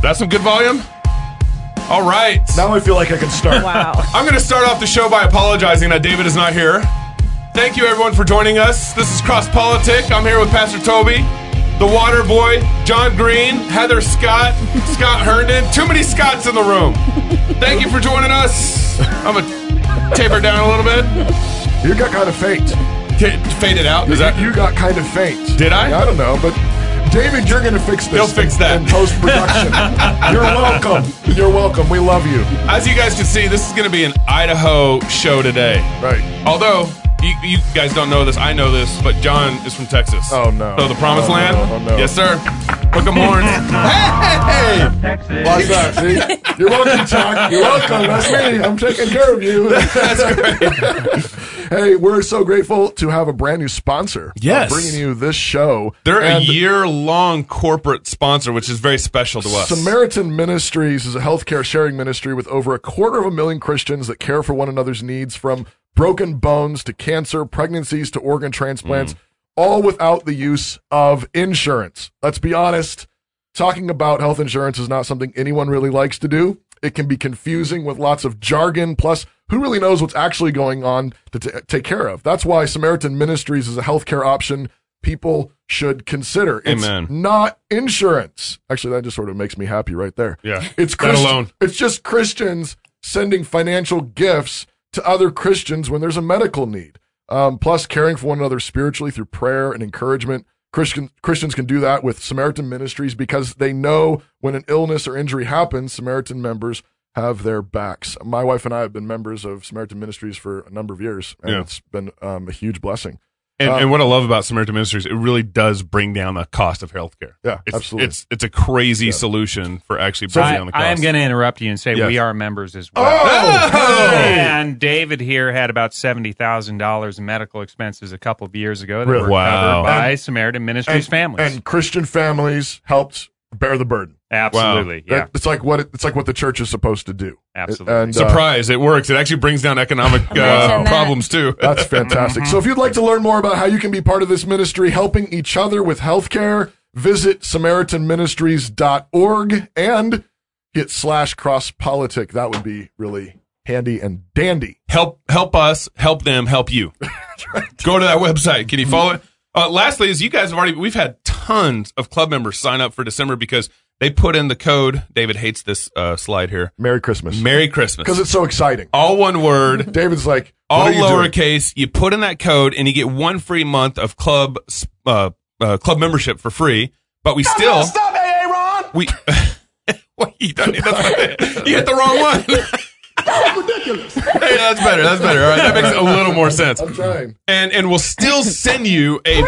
That's some good volume. All right. Now I feel like I can start. Wow. I'm going to start off the show by apologizing that David is not here. Thank you, everyone, for joining us. This is Cross Politic. I'm here with Pastor Toby, the Water Boy, John Green, Heather Scott, Scott Herndon. Too many Scotts in the room. Thank you for joining us. I'm going to taper down a little bit. You got kind of faint. T- fade it out. Is that you got kind of faint. Did I? I don't know, but David, you're going to fix this. He'll fix that. in post production. you're welcome. You're welcome. We love you. As you guys can see, this is going to be an Idaho show today. Right. Although you, you guys don't know this, I know this, but John is from Texas. Oh, no. So the Promised Oh, Land. no. Oh, no. Yes, sir. Hook 'em horns. hey, Why's that? See? You're welcome, Chuck. You're welcome. That's me. I'm taking care of you. that's great. hey, we're so grateful to have a brand new sponsor. Yes. bringing you this show. They're a year-long corporate sponsor, which is very special to us. Samaritan Ministries is a healthcare sharing ministry with over a quarter of a million Christians that care for one another's needs from broken bones to cancer, pregnancies to organ transplants, mm. All without the use of insurance. Let's be honest, talking about health insurance is not something anyone really likes to do. It can be confusing with lots of jargon. Plus, who really knows what's actually going on to t- take care of? That's why Samaritan Ministries is a healthcare option people should consider. It's Amen. not insurance. Actually, that just sort of makes me happy right there. Yeah. It's Christ- alone. It's just Christians sending financial gifts to other Christians when there's a medical need. Um, plus, caring for one another spiritually through prayer and encouragement. Christian, Christians can do that with Samaritan Ministries because they know when an illness or injury happens, Samaritan members have their backs. My wife and I have been members of Samaritan Ministries for a number of years, and Yeah. it's been um, a huge blessing. And, Um, and what I love about Samaritan Ministries, it really does bring down the cost of healthcare. Yeah, it's, absolutely. It's it's a crazy solution for actually bringing I, down the cost. I am going to interrupt you and say Yes. we are members as well. Oh! And David here had about seventy thousand dollars in medical expenses a couple of years ago that Really? were Wow. covered by Samaritan Ministries families. and Christian families helped bear the burden. Absolutely, yeah, That- it's like what it, it's like what the church is supposed to do. Absolutely. And, uh, Surprise! it works. It actually brings down economic uh, problems too. That's fantastic. so if you'd like to learn more about how you can be part of this ministry, helping each other with healthcare, visit SamaritanMinistries.org and hit slash cross politic. That would be really handy and dandy. help help us help them help you go to that website can you follow it uh, lastly is you guys have already we've had tons of club members sign up for december because they put in the code. David hates this uh, slide here. Merry Christmas. merry christmas. Because it's so exciting. all one word. David's like, what all are you doing? lowercase. You put in that code and you get one free month of club uh, uh, club membership for free but we still Stop it, Aaron! we Wait, you, don't, that's not, you hit the wrong one. That's Ridiculous. hey that's better. That's better. All right. That makes a little more sense. I'm trying. and and we'll still send you a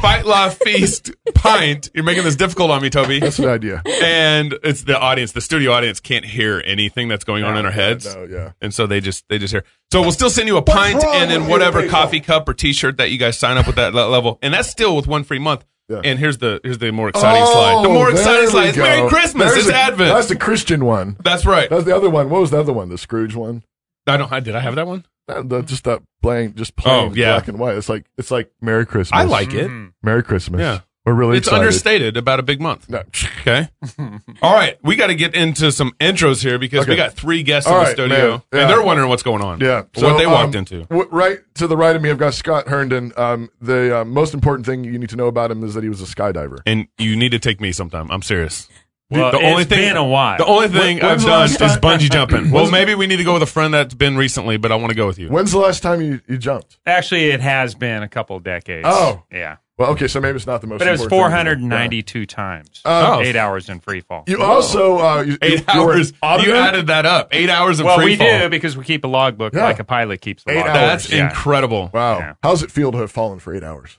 Fight Laugh Feast pint. You're making this difficult on me, Toby. That's an idea. And it's the audience, the studio audience can't hear anything that's going on in our heads. No, yeah. And so they just they just hear. So we'll still send you a pint wrong and then with whatever people? coffee cup or T-shirt that you guys sign up with that le- level, and that's still with one free month. Yeah. And here's the here's the more exciting oh, slide. The more Oh, there exciting we slide go. Merry Christmas. There's it's a- Advent. That's the Christian one. That's right. That's the other one. What was the other one? The Scrooge one? I don't. I, did I have that one? That, that- just that blank, just plain Oh, yeah. black and white. It's like it's like Merry Christmas. I like it. Merry Christmas. Yeah. we're really It's excited. understated about a big month. No. Okay. All right. We got to get into some intros here because we got three guests All in the right, studio. Yeah. and they're wondering what's going on. Yeah, what they walked um, into. w- right to the right of me, I've got Scott Herndon. Um, the uh, most important thing you need to know about him is that he was a skydiver. And you need to take me sometime. I'm serious. Well, the it's only thing, been a while. The only thing When- I've done last is bungee jumping. well, maybe we need to go with a friend that's been recently, but I want to go with you. When's the last time you, you jumped? Actually, it has been a couple of decades. Oh. yeah, Well, okay, so maybe it's not the most. but it was important thing four to do. hundred ninety-two times. Oh. Eight hours in free fall. Yeah. You also uh, you, Eight you hours. You auditor? added that up. Eight hours of well, free we do because we keep a logbook Yeah. like a pilot keeps a Eight logbook. hours. That's Yeah. incredible. Wow. Yeah. How's it feel to have fallen for eight hours?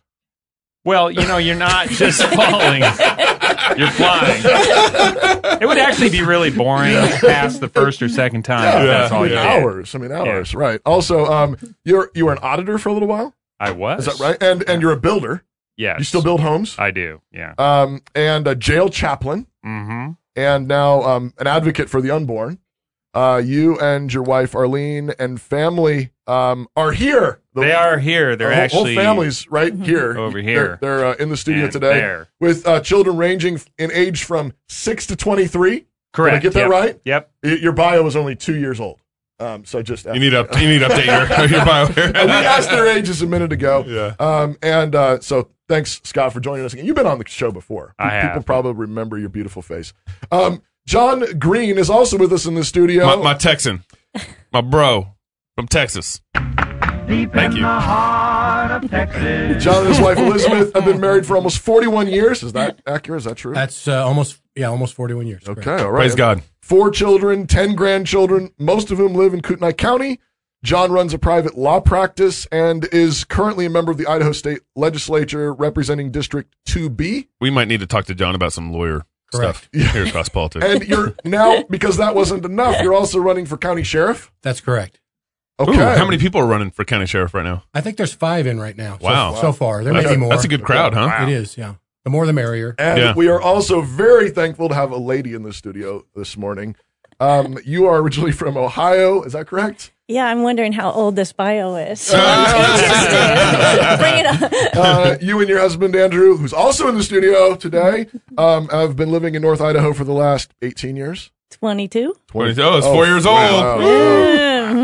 Well, you know, you're not just falling; you're flying. It would actually be really boring past the first or second time. if That's I all mean, you did. hours. I mean, hours. Right. Also, um, you're you were an auditor for a little while. I was. Is that right? And and you're a builder. Yes. You still build homes. I do. Yeah. Um, and a jail chaplain, Mm-hmm. and now um, an advocate for the unborn. Uh, you and your wife Arlene and family um, are here. The- They are here. They're the whole, actually whole family's right here Over They're- here. They're, uh, in the studio And today there. with uh, children ranging in age from six to twenty-three. correct. Did I get that Yep. right? Yep. Y- Your bio was only two years old. Um, so just You need to up, you need update your your bio here. we asked their ages a minute ago. Yeah. Um, and uh, so thanks, Scott, for joining us again. You've been on the show before. I People have. probably remember your beautiful face. Um, John Green is also with us in the studio. my, my Texan, my bro from Texas. Thank you. John and his wife Elizabeth have been married for almost 41 years. Is that accurate? Is that true? That's uh, almost yeah, almost forty-one years. okay. correct. All right. Praise God. Four children, 10 grandchildren, most of whom live in Kootenai County. John runs a private law practice and is currently a member of the Idaho State Legislature representing District 2B. We might need to talk to John about some lawyer Correct. stuff here across politics. And you're now, because that wasn't enough, you're also running for county sheriff. That's correct. Okay. Ooh, how many people are running for county sheriff right now? I think there's five in right now. so- Wow. So, far, there may That's, be more. that's a good crowd, huh? It is. Yeah. The more, the merrier. And Yeah. we are also very thankful to have a lady in the studio this morning. Um, you are originally from Ohio, is that correct? Yeah, I'm wondering how old this bio is. So I'm. Bring it up. Uh, you and your husband Andrew, who's also in the studio today, um, have been living in North Idaho for the last 18 years. 22. Oh, it's four years old. wow.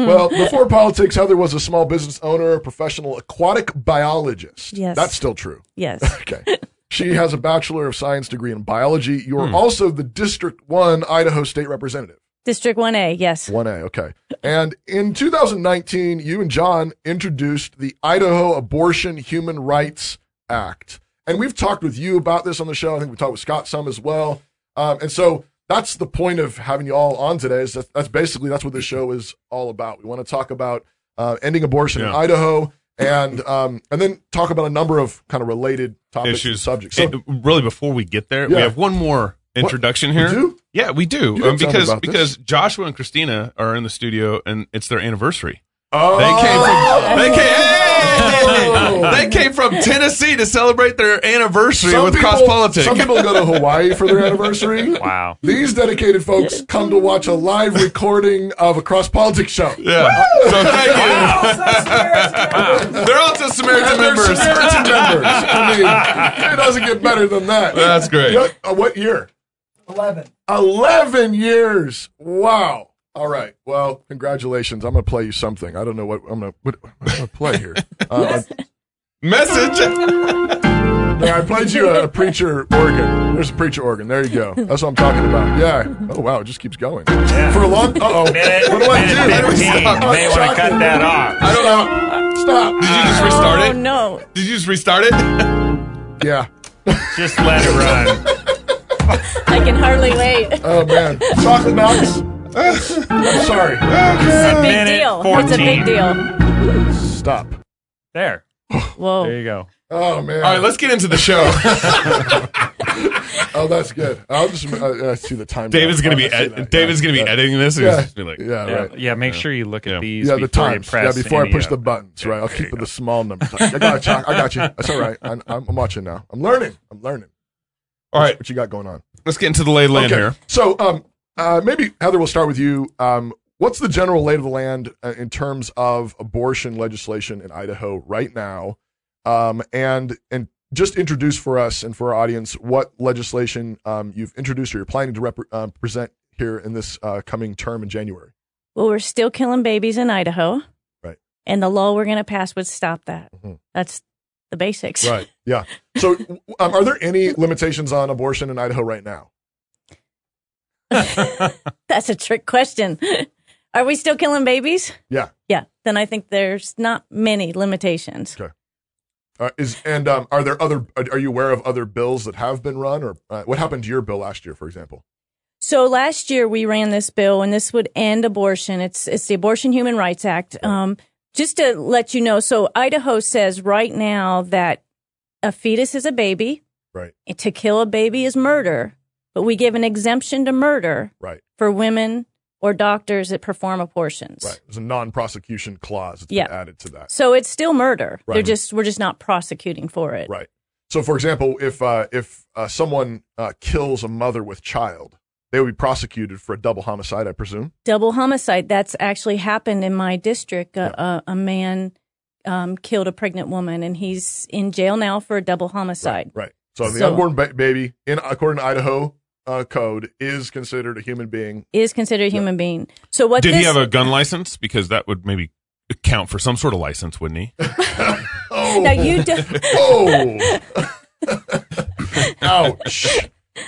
Well, before politics, Heather was a small business owner, a professional aquatic biologist. Yes. That's still true. Yes. Okay. She has a Bachelor of Science degree in biology. You are Hmm. also the District 1 Idaho State Representative. District 1A, yes. 1A, okay. And in 2019, you and John introduced the Idaho Abortion Human Rights Act. And we've talked with you about this on the show. I think we talked with Scott some as well. Um, and so that's the point of having you all on today. Is that, that's basically that's what this show is all about. We want to talk about uh, ending abortion in Idaho, and um, and then talk about a number of kind of related topics and Issues. subjects. So, really, before we get there, we have one more introduction here. do? Yeah, we do. Um, didn't because this. because Joshua and Christina are in the studio and it's their anniversary. oh, They came from they came, Oh. they came from Tennessee to celebrate their anniversary Some with people- cross politics. Some people go to Hawaii for their anniversary. Wow. These dedicated folks come to watch a live recording of a cross politics show. Yeah. So thank you. They're also Samaritan They're members. Samaritan members. I mean, it doesn't get better than that. That's great. Yeah, uh, what year? 11. 11 years. Wow. All right. Well, congratulations. I'm going to play you something. I don't know what I'm going to what, what I'm going to play here. Uh, Message. I, I played you a, a preacher organ. There's a preacher organ. There you go. That's what I'm talking about. Yeah. Oh wow, it just keeps going for a long. Uh oh. What do I minute do? 15. Stop. May want to cut that off. I don't know. Stop. Did you just restart Oh, it? no. Did you just restart it? Yeah. Just let it run. I can hardly wait. Oh man. Chocolate Knox. I'm sorry. It's a big minute deal. It's a 14. big deal. Stop. There. Whoa. There you go. Oh man. All right, let's get into the show. Oh, that's good. I'll just uh, I see the time. David's gonna be ed- that. David's gonna be Yeah. editing this. And Yeah. he's just be like, Yeah. Yeah, Right. yeah, make sure you look at Yeah. these Yeah, the before times. you press Yeah, before I any push of the them. buttons. Right. I'll keep it the small numbers. I got you. I got you. That's all right. I'm, I'm, I'm watching now. I'm learning. I'm learning. All right, What you got going on? Let's get into the lay of the land here. So, um, uh, maybe Heather, we'll start with you. Um, what's the general lay of the land uh, in terms of abortion legislation in Idaho right now? Um, and and just introduce for us and for our audience what legislation um, you've introduced or you're planning to rep- uh, present here in this uh, coming term in January. Well, we're still killing babies in Idaho. Right. And the law we're going to pass would stop that. Mhm. That's the basics. Right. Yeah. So, um, are there any limitations on abortion in Idaho right now? That's a trick question. Are we still killing babies? Yeah. Yeah. Then I think there's not many limitations. Okay. Uh, is and um, are there other? Are you aware of other bills that have been run, or uh, what happened to your bill last year, for example? So last year we ran this bill, and this would end abortion. It's it's the Abortion Human Rights Act. Um, just to let you know, so Idaho says right now that a fetus is a baby. Right. To kill a baby is murder, but we give an exemption to murder Right. for women or doctors that perform abortions. Right. There's a non-prosecution clause that's been added to that. So it's still murder. Right. They're just we're just not prosecuting for it. Right. So, for example, if uh, if uh, someone uh, kills a mother with child, they would be prosecuted for a double homicide, I presume. Double homicide. That's actually happened in my district. A, a, a man um, killed a pregnant woman, and he's in jail now for a double homicide. Right. So the So- unborn ba- baby, in according to Idaho uh, code, is considered a human being. Is considered a human being. So what? Did this, he have a gun license? Because that would maybe count for some sort of license, wouldn't he? Oh, Now you do, oh, ouch,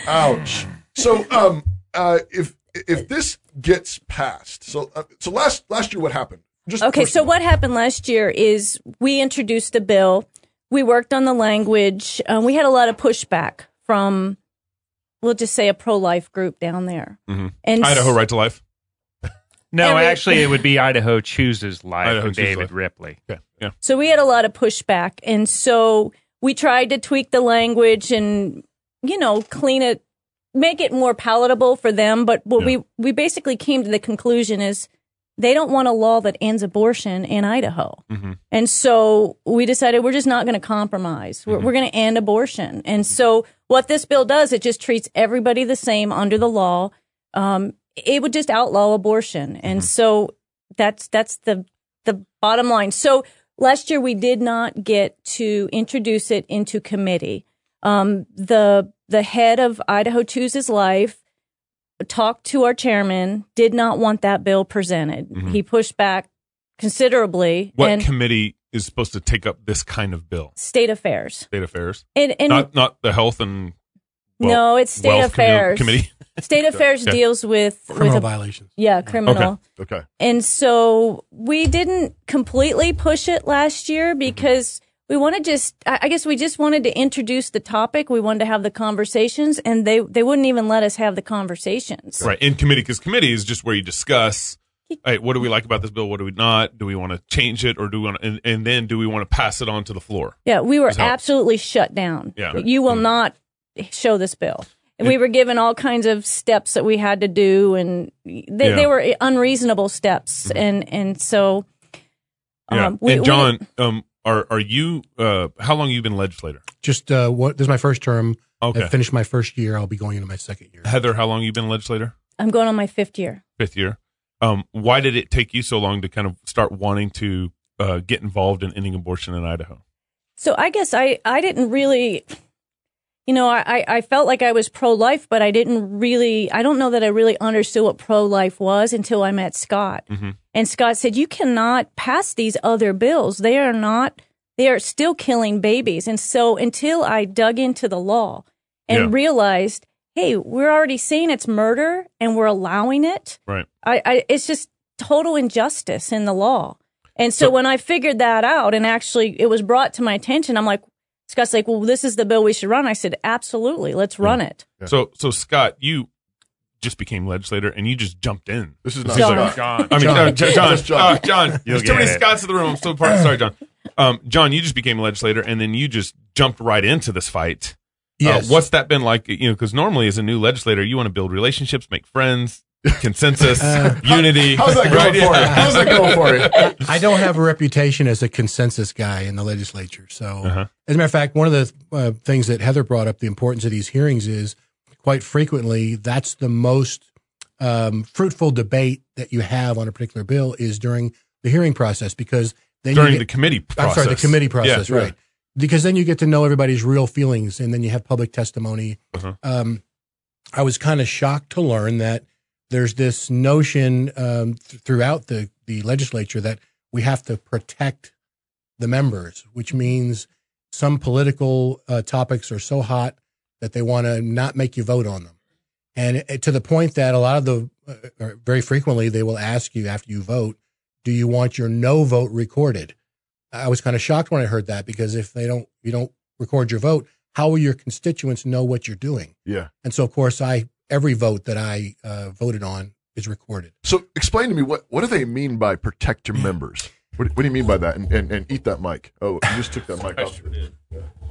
ouch. So, um, uh, if if this gets passed, so uh, so last last year, what happened? Just Okay, so what happened last year is we introduced a bill. We worked on the language. Um, we had a lot of pushback from, we'll just say, a pro-life group down there. Mhm. And Idaho Right to Life. No, Every- actually, it would be Idaho chooses life Idaho and Chooses David Life. Ripley. Okay. Yeah. So we had a lot of pushback, and so we tried to tweak the language and you know clean it, make it more palatable for them. But what Yeah. we we basically came to the conclusion is they don't want a law that ends abortion in Idaho, Mhm. and so we decided we're just not going to compromise. We're, we're going to end abortion, and so what this bill does, it just treats everybody the same under the law. Um, it would just outlaw abortion, and so that's that's the the bottom line. So last year we did not get to introduce it into committee. Um, the the head of Idaho Chooses Life talked to our chairman, did not want that bill presented. Mm-hmm. He pushed back considerably. What and committee is supposed to take up this kind of bill? state affairs. State Affairs, And, and not not the Health and well, no, it's state affairs. Committee. State affairs Okay. deals with Criminal with a, violations. yeah criminal. okay, And so we didn't completely push it last year because we want to just, I guess we just wanted to introduce the topic. We wanted to have the conversations and they, they wouldn't even let us have the conversations. Right. In committee, because committee is just where you discuss, hey, what do we like about this bill? What do we not? Do we want to change it or do we want to, and, and then do we want to pass it on to the floor? Yeah, we were absolutely shut down. Yeah. You will not show this bill. And we were given all kinds of steps that we had to do and they, Yeah. Mm-hmm. they were unreasonable steps. And, and so, Yeah. um, we- and we- John, um, are, are you, uh, how long have you been legislator? Just uh, what? This is my first term. Okay. I finished my first year. I'll be going into my second year. Heather, how long have you been legislator? I'm going on my fifth year. Fifth year. Um, why did it take you so long to kind of start wanting to, uh, get involved in ending abortion in Idaho? So I guess I, I didn't really, you know, I, I felt like I was pro life, but I didn't really, I don't know that I really understood what pro life was until I met Scott. Mm-hmm. And Scott said, you cannot pass these other bills. They are not, they are still killing babies. And so until I dug into the law and Yeah. realized, hey, we're already saying it's murder and we're allowing it. Right. I, I it's just total injustice in the law. And so, So- when I figured that out and actually it was brought to my attention, I'm like, Scott's like, well, this is the bill we should run. I said, absolutely, let's run it. So, so Scott, you just became legislator and you just jumped in. this is not John. Scott. John. I mean, John. uh, John, John. uh, John. There's too many it. Scotts in the room. I'm so par- sorry, John. Um, John, you just became a legislator, and then you just jumped right into this fight. Yes. Uh, what's that been like? You know, because normally as a new legislator, you want to build relationships, make friends, consensus, unity. How's that going right? for you? Yeah. How's that going for you? I don't have a reputation as a consensus guy in the legislature. So, Uh-huh. as a matter of fact, one of the uh, things that Heather brought up, the importance of these hearings, is quite frequently that's the most um, fruitful debate that you have on a particular bill is during the hearing process because then During you the get, committee I'm sorry, the committee process, Yeah, right? Because then you get to know everybody's real feelings, and then you have public testimony. Uh-huh. Um, I was kind of shocked to learn that there's this notion um, th- throughout the the legislature that we have to protect the members, which means some political uh, topics are so hot that they want to not make you vote on them, and it, to the point that a lot of the uh, or very frequently they will ask you after you vote, do you want your no vote recorded? I was kind of shocked when I heard that because if they don't, you don't record your vote, how will your constituents know what you're doing? Yeah. And so, of course, I every vote that I uh, voted on is recorded. So explain to me what what do they mean by protect your members? What, what do you mean by that? And, and and eat that mic. Oh, you just took that mic off. sure did.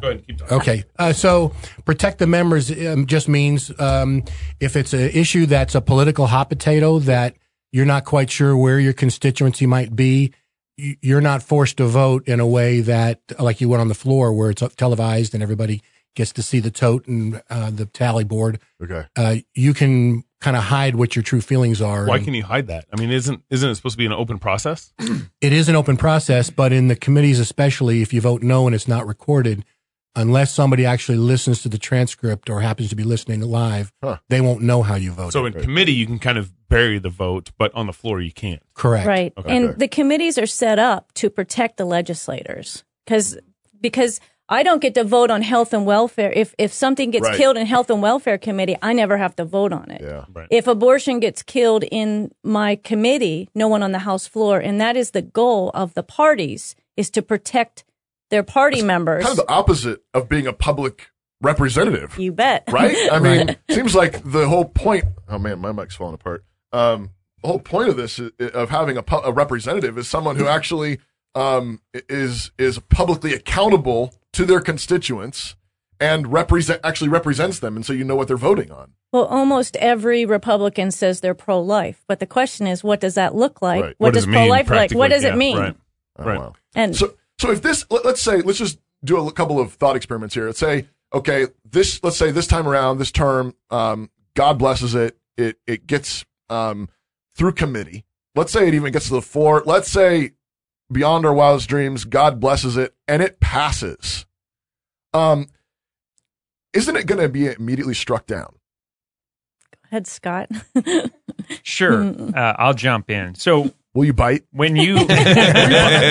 Go ahead, keep talking. Okay, uh, so protect the members um, just means um, if it's an issue that's a political hot potato that you're not quite sure where your constituency might be, you're not forced to vote in a way that, like you went on the floor, where it's televised and everybody gets to see the tote and uh, the tally board. Okay. uh, you can kind of hide what your true feelings are. Why And can you hide that? I mean, isn't isn't it supposed to be an open process? it is an open process, but in the committees, especially if you vote no and it's not recorded, unless somebody actually listens to the transcript or happens to be listening live, Huh. they won't know how you voted. So in committee, you can kind of bury the vote, but on the floor, you can't. Correct. Right. Okay. and the committees are set up to protect the legislators because because I don't get to vote on health and welfare. If if something gets Right. killed in health and welfare committee, I never have to vote on it. Yeah. Right. If abortion gets killed in my committee, no one on the House floor, and that is the goal of the parties is to protect their party members. Kind of the opposite of being a public representative, you bet. right? I mean, seems like the whole point. Oh man, my mic's falling apart. Um, the whole point of this i- of having a, a representative is someone who actually um, is is publicly accountable to their constituents and represent actually represents them, and so you know what they're voting on. Well, almost every Republican says they're pro-life, but the question is, what does that look like? Right. What, What does does pro-life look like? What does Yeah, it mean? right. Oh, Right. wow. And So, so if this, let, us say, let's just do a couple of thought experiments here. Let's say, okay, this, let's say this time around, this term, um, God blesses it. It, it gets, um, through committee. Let's say it even gets to the floor. Let's say beyond our wildest dreams, God blesses it and it passes. Um, isn't it going to be immediately struck down? Go ahead, Scott. Sure, uh, I'll jump in. So Will you bite? when you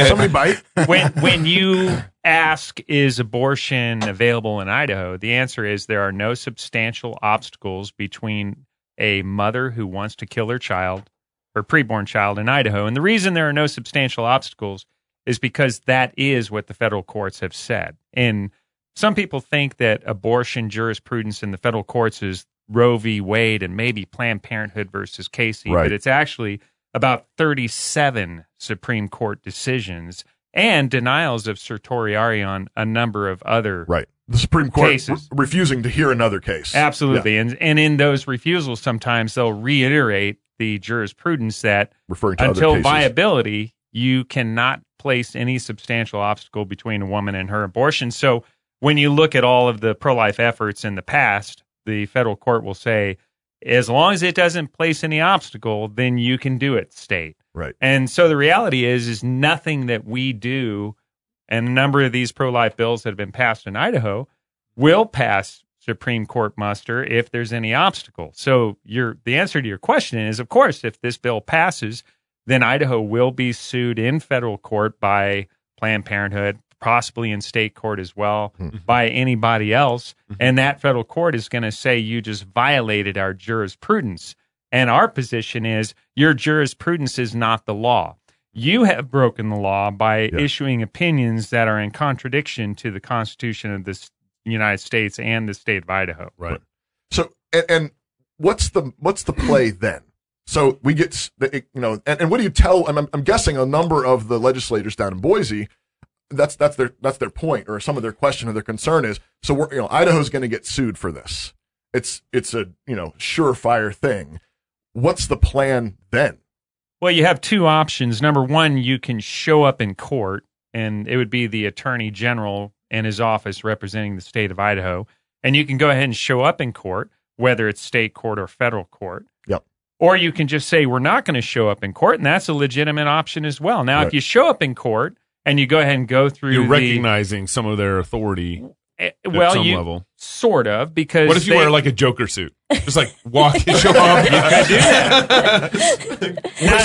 Somebody bite? when when you ask is abortion available in Idaho, the answer is there are no substantial obstacles between a mother who wants to kill her child, her preborn child in Idaho. And the reason there are no substantial obstacles is because that is what the federal courts have said. And some people think that abortion jurisprudence in the federal courts is Roe v. Wade and maybe Planned Parenthood versus Casey, Right. but it's actually about 37 Supreme Court decisions and denials of certiorari on a number of other Right. The Supreme Court Cases. re- refusing to hear another case. Absolutely. And and in those refusals sometimes they'll reiterate the jurisprudence that Referring to until viability, you cannot place any substantial obstacle between a woman and her abortion. So when you look at all of the pro life efforts in the past, the federal court will say, as long as it doesn't place any obstacle, then you can do it, state. Right. And so the reality is, is nothing that we do, and a number of these pro life bills that have been passed in Idaho will pass Supreme Court muster if there's any obstacle. So your the answer to your question is, of course, if this bill passes, then Idaho will be sued in federal court by Planned Parenthood, possibly in state court as well, hmm. mm-hmm. by anybody else. Mm-hmm. And that federal court is going to say you just violated our jurisprudence. And our position is your jurisprudence is not the law. You have broken the law by issuing opinions that are in contradiction to the Constitution of the s- United States and the state of Idaho. Right. So, and, and what's the what's the play then? So we get the you know, and, and what do you tell? I'm, I'm guessing a number of the legislators down in Boise. That's that's their that's their point, or some of their question or their concern is. So we're you know Idaho's going to get sued for this. It's it's a you know surefire thing. What's the plan then? Well, you have two options. Number one, you can show up in court, and it would be the attorney general and his office representing the state of Idaho. And you can go ahead and show up in court, whether it's state court or federal court. Yep. Or you can just say, we're not going to show up in court. And that's a legitimate option as well. Now, Right. if you show up in court and you go ahead and go through You're the, recognizing some of their authority eh, at well, some you level. sort of because What if you they- wear like a Joker suit? Just like walk and show up. you could do that.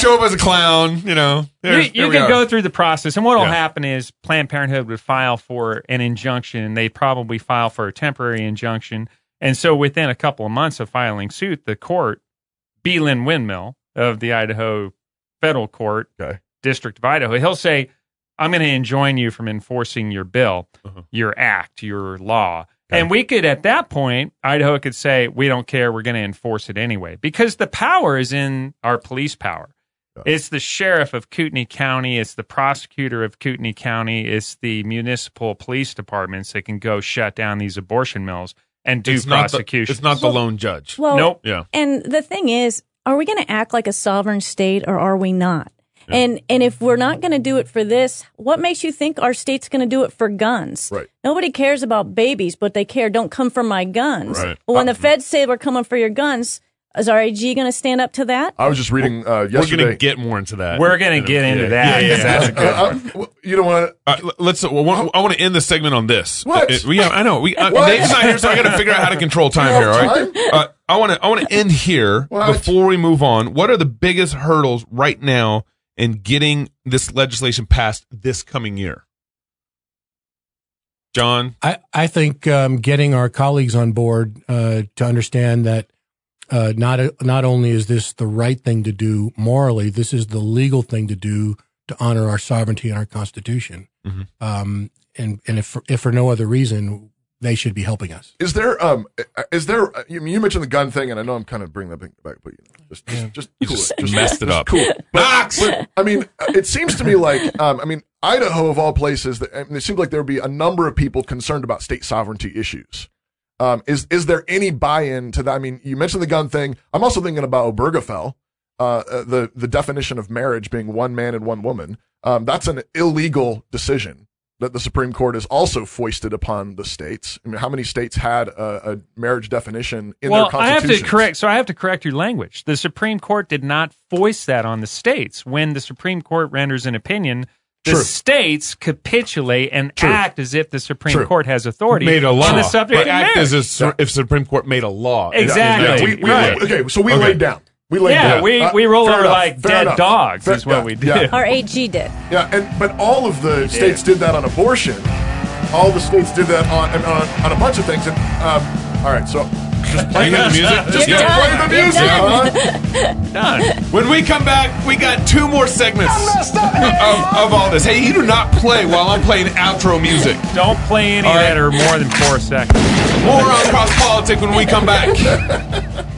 show up as a clown. You know. you, There's- you we can are. go through the process, and what will Yeah. happen is Planned Parenthood would file for an injunction, and they'd probably file for a temporary injunction. And so, within a couple of months of filing suit, the court, B. Lynn Winmill of the Idaho Federal Court, Okay. District of Idaho, he'll say, "I'm going to enjoin you from enforcing your bill, Uh-huh. your act, your law." And we could, at that point, Idaho could say, we don't care. We're going to enforce it anyway because the power is in our police power. It's the sheriff of Kootenai County. It's the prosecutor of Kootenai County. It's the municipal police departments that can go shut down these abortion mills and do It's not the, prosecution. it's not the lone judge. Well, Nope. Yeah. And the thing is, are we going to act like a sovereign state or are we not? And and if we're not going to do it for this, what makes you think our state's going to do it for guns? Right. Nobody cares about babies, but they care. Don't come for my guns. Right. But when the feds say we're coming for your guns, Is our AG going to stand up to that? I was just reading uh, We're going to get more into that. We're going to get into Yeah. that. Yeah, yeah, 'cause that's a good Uh, one. uh, w- you don't want to. Uh, let's. Uh, well, I want to end the segment on this. What? Uh, yeah, I know. We uh, What? Dave's not here, so I got to figure out how to control time here. All have right. Uh, I want to. I want to end here What? before we move on. What are the biggest hurdles right now in getting this legislation passed this coming year? John, I, I think um, getting our colleagues on board uh, to understand that uh, not not only is this the right thing to do morally, this is the legal thing to do to honor our sovereignty and our constitution. Mhm. Um, and and if if for no other reason, they should be helping us. Is there um is there you, you mentioned the gun thing and I know I'm kind of bringing that back, but you know, just just, just you cool just, it. Just messed it just up. Cool. Knox. But I mean, it seems to me like um, I mean, Idaho of all places, that, I mean, it seems like there would be a number of people concerned about state sovereignty issues. Um, is is there any buy-in to that? I mean, you mentioned the gun thing. I'm also thinking about Obergefell, uh, uh, the the definition of marriage being one man and one woman. Um, that's an illegal decision that the Supreme Court has also foisted upon the states. I mean, how many states had a, a marriage definition in well, their I have to correct. So I have to correct your language. The Supreme Court did not foist that on the states. When the Supreme Court renders an opinion, the True. states capitulate and True. act as if the Supreme True. Court has authority made a law. on the subject but of act as marriage. if, if Supreme Court made a law. Exactly. Yeah, we, we, Right. Okay, so we Okay. laid down. We laid Yeah, down. we- Uh, we roll fair over enough, like fair dead enough. dogs Fair- is what yeah, we do. Yeah, Our AG did. yeah, and but all of the states did that on abortion. All the states did that on on, on a bunch of things. And um, all right, so just play the music? Just You're yeah, done. play the You're music, done. huh? Done. When we come back, we got two more segments of, of all this. Hey, you do not play while I'm playing outro music. Don't play any All right. that are more than four seconds. More on cross politics when we come back.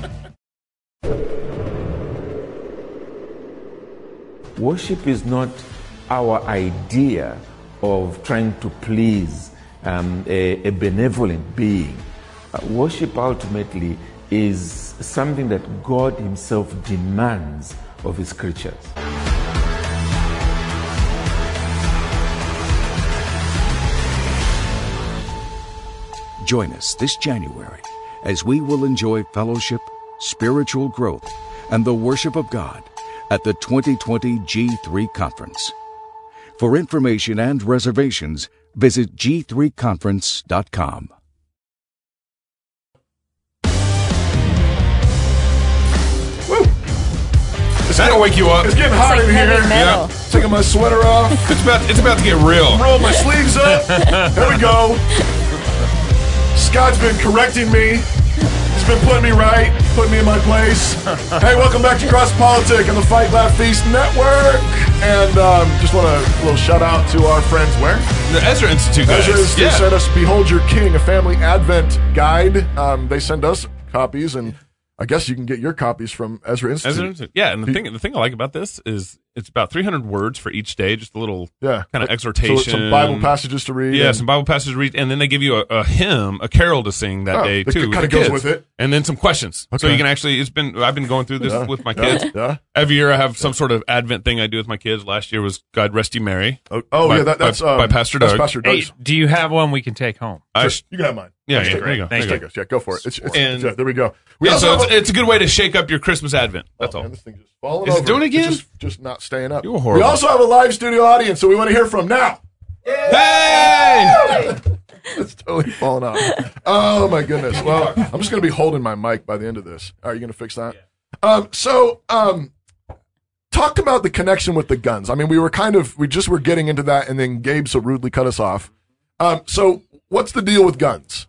Worship is not our idea of trying to please um, a, a benevolent being. Uh, worship ultimately is something that God Himself demands of His creatures. Join us this January as we will enjoy fellowship, spiritual growth, and the worship of God at the 2020 G3 Conference. For information and reservations, visit g3conference.com. That'll wake you up. It's getting It's hot like in heavy here. metal. Taking my sweater off. It's about it's about to get real. Roll my sleeves up. There we go. Scott's been correcting me. Been putting me right, putting me in my place. hey, welcome back to Cross Politic on the Fight Laugh Feast Network. And um, just want a little shout out to our friends where? The Ezra Institute guys. Ezra Institute yeah. sent us Behold Your King, a family advent guide. Um, they send us copies, and I guess you can get your copies from Ezra Institute. Ezra Institute. Yeah, and the thing the thing I like about this is it's about 300 words for each day, just a little yeah. kind of So exhortation. some Bible passages to read. Yeah, and- some Bible passages to read, and then they give you a, a hymn, a carol to sing that Oh, day that too. kinda goes kids. with it. and then some questions. So you can actually. It's been I've been going through this Yeah, with my kids. yeah. Every year I have some sort of Advent thing I do with my kids. Last year was God Rest You Merry. Oh, oh, By- yeah, that, that's by- um, by Pastor Doug. Pastor Hey, do you have one we can take home? I Sure, you can have mine. yeah, That's yeah, there you go. Thank there There you go. Yeah, go for it. It's, it's, And- yeah, there we go. We Yeah, so it's, a- it's a good way to shake up your Christmas Advent. That's Oh, all. man, this thing just falling Is it over. doing it again? Just, just not staying up. You were horrible. We also have a live studio audience, so we want to hear from now. Hey! It's totally falling off. Oh my goodness. Well, I'm just going to be holding my mic by the end of this. Are you going to fix that? Um, so, um, talk about the connection with the guns. I mean, we were kind of, we just were getting into that, and then Gabe so rudely cut us off. Um, so, what's the deal with guns?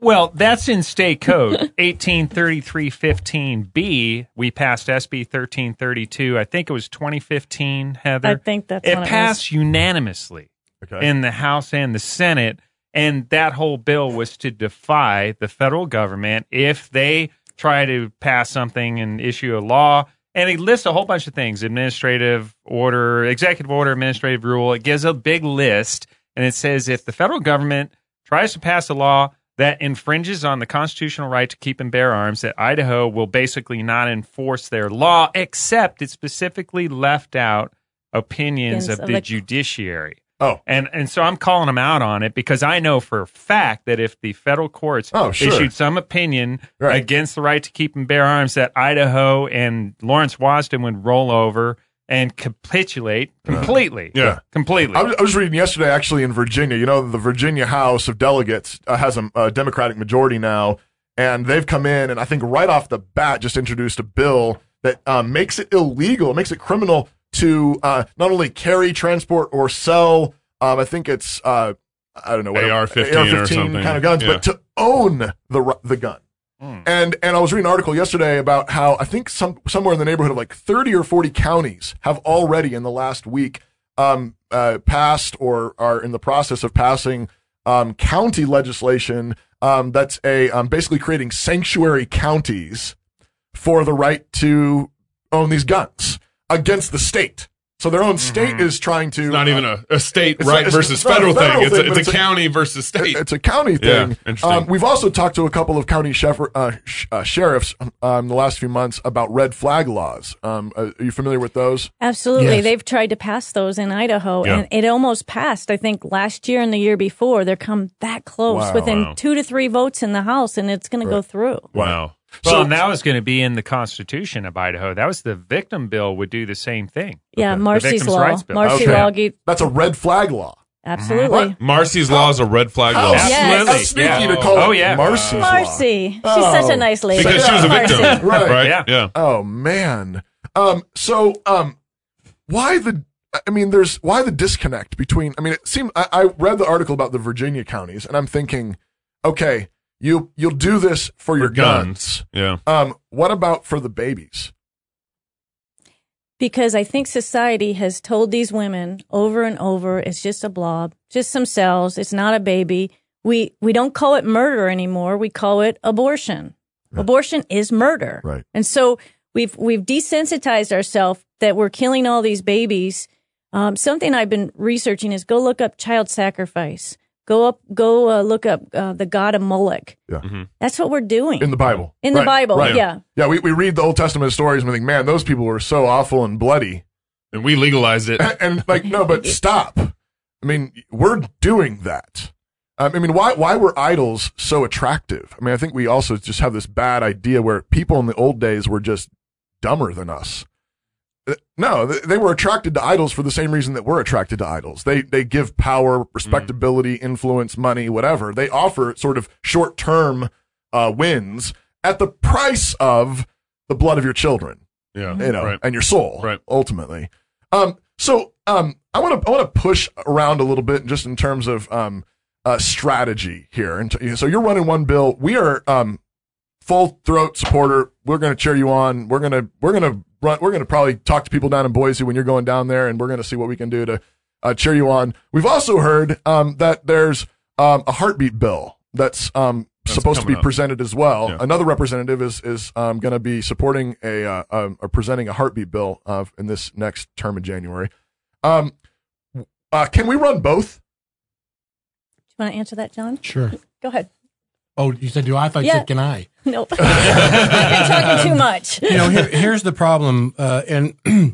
Well, that's in state code 183315B. We passed SB 1332. I think it was 2015, Heather. I think that's it when it passed unanimously Okay. in the House and the Senate. And that whole bill was to defy the federal government if they try to pass something and issue a law. And it lists a whole bunch of things administrative order, executive order, administrative rule. It gives a big list. And it says if the federal government tries to pass a law that infringes on the constitutional right to keep and bear arms, that Idaho will basically not enforce their law, except it specifically left out opinions Opinions of of the the- judiciary. Oh. And and so I'm calling them out on it because I know for a fact that if the federal courts Oh, sure. issued some opinion Right. against the right to keep and bear arms, that Idaho and Lawrence Wasden would roll over and capitulate completely. Yeah. Completely. I was, I was reading yesterday, actually, in Virginia. You know, the Virginia House of Delegates uh, has a, a Democratic majority now, and they've come in and I think right off the bat just introduced a bill that um, makes it illegal, makes it criminal to uh, not only carry, transport, or sell. Um, I think it's uh, I don't know what AR-15 or something. kind of guns, Yeah. but to own the the gun. And and I was reading an article yesterday about how I think some somewhere in the neighborhood of like 30 or 40 counties have already in the last week um, uh, passed or are in the process of passing um, county legislation um, that's a um, basically creating sanctuary counties for the right to own these guns against the state. So their own state is trying to It's not even a, a state right not- it's- versus it's federal, federal thing. It's, a, it's, it's a a- county versus state. It's a county Yeah, thing. interesting. Um, we've also talked to a couple of county sheriff, uh, sh- uh, sheriffs um, the last few months about red flag laws. Um, uh, are you familiar with those? Absolutely. Yes. They've tried to pass those in Idaho Yeah. and it almost passed. I think last year and the year before, they're come that close Wow. within Wow. two to three votes in the House and it's going to go through. wow. Well, So- and that was going to be in the Constitution of Idaho. That was the victim bill would do the same thing. Yeah, The Marsy's Victims' Law. Rights Marsy Okay. Law. gave- That's a red flag law. Absolutely. Marsy's law is a red flag How, law. Absolutely. how sneaky Yeah. to call Oh, yeah. Marsy's law. Marsy. She's Oh. such a nice lady. Because she was a victim. Marsy. Right. Right? Yeah. Yeah. Oh man. Um. So um, why the? I mean, there's why the disconnect between. I mean, it seemed I, I read the article about the Virginia counties, and I'm thinking, okay, you you'll do this for, your guns. Yeah. Um. What about for the babies? because I think society has told these women over and over it's just a blob, just some cells, it's not a baby. We we don't call it murder anymore, we call it abortion. Abortion is murder. Right. And so we've we've desensitized ourselves that we're killing all these babies. Um, something I've been researching is go look up child sacrifice. Go up, go uh, look up uh, the god of Moloch. Yeah. That's what we're doing In the Bible. In the Right, Bible. right. Yeah, Yeah. We we read the Old Testament stories and we think, man, those people were so awful and bloody. And we legalized it. and like no but stop i mean we're doing that um, i mean why why were idols so attractive i mean i think we also just have this bad idea where people in the old days were just dumber than us no they, were attracted to idols for the same reason that we're attracted to idols they they give power respectability influence money whatever they offer sort of short-term uh, wins at the price of the blood of your children Yeah. you know, Right. and your soul, Right. Ultimately, um, so um, I want to I want to push around a little bit just in terms of um, uh, strategy here. And so you're running one bill. We are um, full throat supporter. We're going to cheer you on. We're gonna we're gonna run. We're gonna probably talk to people down in Boise when you're going down there, and we're gonna see what we can do to uh, cheer you on. We've also heard um, that there's um, a heartbeat bill that's um, That's supposed to be up. presented as well. Yeah. Another representative is is um, going to be supporting a uh, um, or presenting a heartbeat bill uh, in this next term in January. Um, uh, can we run both? Do you want to answer that, John? Sure. Go ahead. Oh, you said do I? I thought you Yeah. said can I? Nope. I've been talking too much. you know, here, here's the problem, uh, and uh,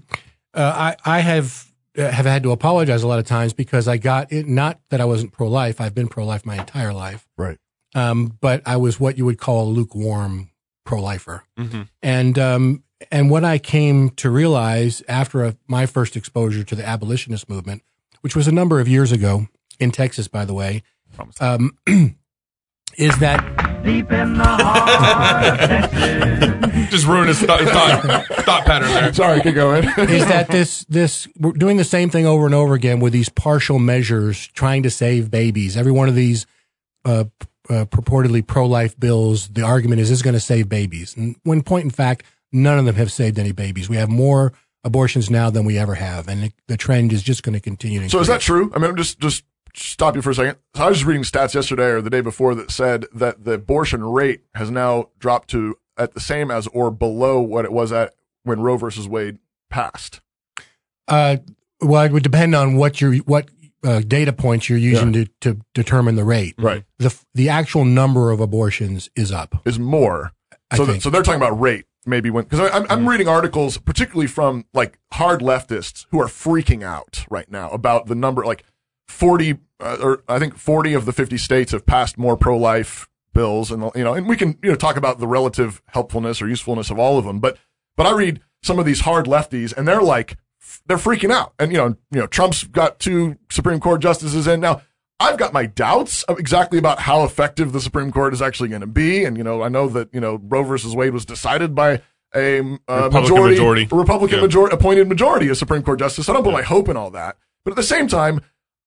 I, I have uh, have had to apologize a lot of times because I got it. Not that I wasn't pro life; I've been pro life my entire life. Right. Um, but I was what you would call a lukewarm pro lifer, Mhm. and um, and what I came to realize after a, my first exposure to the abolitionist movement, which was a number of years ago in Texas, by the way, um, is that Just ruined his thought, thought, thought pattern there. Sorry, keep going. is that this this we're doing the same thing over and over again with these partial measures trying to save babies. Every one of these uh, uh, purportedly pro life bills, the argument is is going to save babies, and when point in fact, none of them have saved any babies. We have more abortions now than we ever have, and the trend is just going to continue. To So is that true? I mean, I'm just just stop you for a second. So I was just reading stats yesterday or the day before that said that the abortion rate has now dropped to at the same as or below what it was at when Roe versus Wade passed. Uh, well, it would depend on what your what uh, data points you're using to, to determine the rate. Right. The the actual number of abortions is up. Is more. I So th- think. so they're talking about rate maybe when because I'm I'm reading articles particularly from like hard leftists who are freaking out right now about the number like 40, uh, or I think 40 of the 50 states have passed more pro-life bills and, you know, and we can, you know, talk about the relative helpfulness or usefulness of all of them. But, but I read some of these hard lefties and they're like, they're freaking out. And, you know, you know, Trump's got two Supreme Court justices in now. I've got my doubts of exactly about how effective the Supreme Court is actually going to be. And, you know, I know that, you know, Roe versus Wade was decided by a uh, Republican majority, majority. a Republican Yeah. majority, appointed majority of Supreme Court justice. I don't put my hope in all that. But at the same time,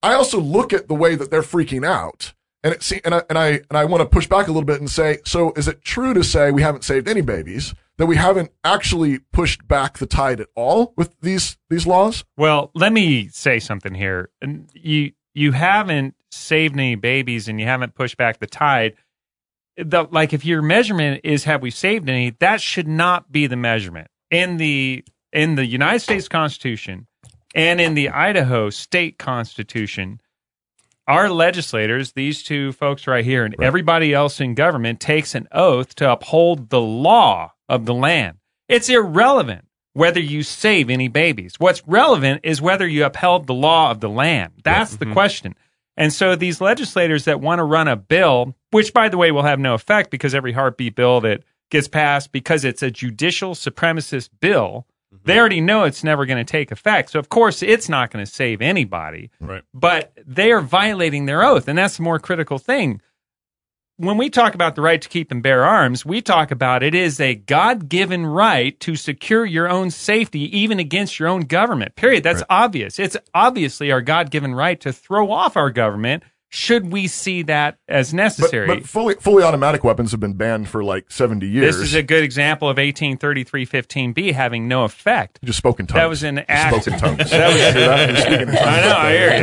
I also look at the way that they're freaking out. And it and I, and I, and I want to push back a little bit and say, so is it true to say we haven't saved any babies? That we haven't actually pushed back the tide at all with these, these laws? Well, let me say something here. You you haven't saved any babies and you haven't pushed back the tide. The, like if your measurement is have we saved any, that should not be the measurement. In the in the United States Constitution and in the Idaho state constitution, our legislators, these two folks right here, and everybody else in government takes an oath to uphold the law of the land. It's irrelevant whether you save any babies. What's relevant is whether you upheld the law of the land. That's the mm-hmm. question. And so these legislators that want to run a bill, which by the way will have no effect because every heartbeat bill that gets passed, because it's a judicial supremacist bill, they already know it's never going to take effect. So of course it's not going to save anybody Right. but they are violating their oath, and that's the more critical thing. When we talk about the right to keep and bear arms, we talk about it is a God given right to secure your own safety, even against your own government. Period. That's obvious. It's obviously our God given right to throw off our government should we see that as necessary. but fully, fully automatic weapons have been banned for like 70 years. this is a good example of 1833-15b having no effect. You just spoke in tongues. That was an You act. spoke in tongues. That was- Hear that? You're speaking in tongues. I know, I hear you.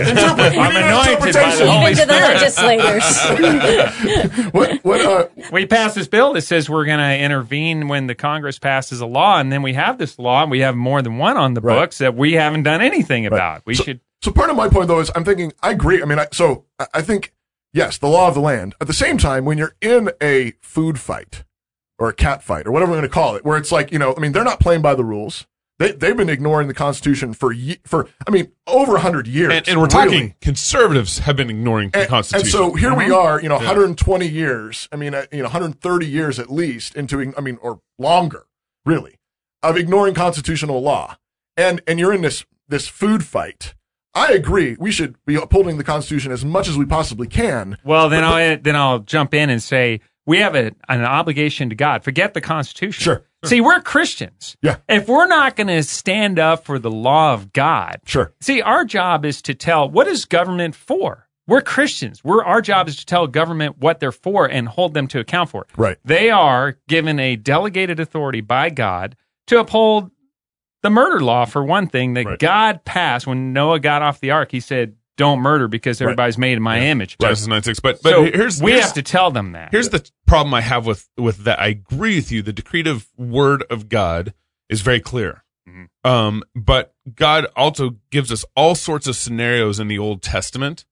I'm need an anointed by the interpretation. Holy Even to the legislators. What, what, uh, we passed this bill that says we're going to intervene when the Congress passes a law, and then we have this law, and we have more than one on the Right. books that we haven't done anything about. We so, should. So part of my point though is I'm thinking I agree. I mean, I, so I- think yes, the law of the land. At the same time, when you're in a food fight or a cat fight or whatever we're going to call it, where it's like you know, I mean, they're not playing by the rules. They they've been ignoring the Constitution for ye- for I mean over hundred years. And, and we're really. talking conservatives have been ignoring the And, and Constitution. so here we Mm-hmm. are, you know, 120 years. I mean, uh, you know, 130 years at least into, I mean, or longer, really, of ignoring constitutional law. And and you're in this this food fight. I agree. We should be upholding the Constitution as much as we possibly can. Well, then I'll uh, then I'll jump in and say we have a, an obligation to God. Forget the Constitution. Sure. See, we're Christians. Yeah. If we're not going to stand up for the law of God, Sure. See, our job is to tell what is government for. We're Christians. We're our job is to tell government what they're for and hold them to account for it. Right. They are given a delegated authority by God to uphold the murder law for one thing that Right. God passed when Noah got off the ark. He said, "Don't murder because everybody's made in my image." Genesis nine six. But but so here's we here's, have to tell them that. Here's the problem I have with with that. I agree with you. The decretive word of God is very clear. Mm-hmm. Um, but God also gives us all sorts of scenarios in the Old Testament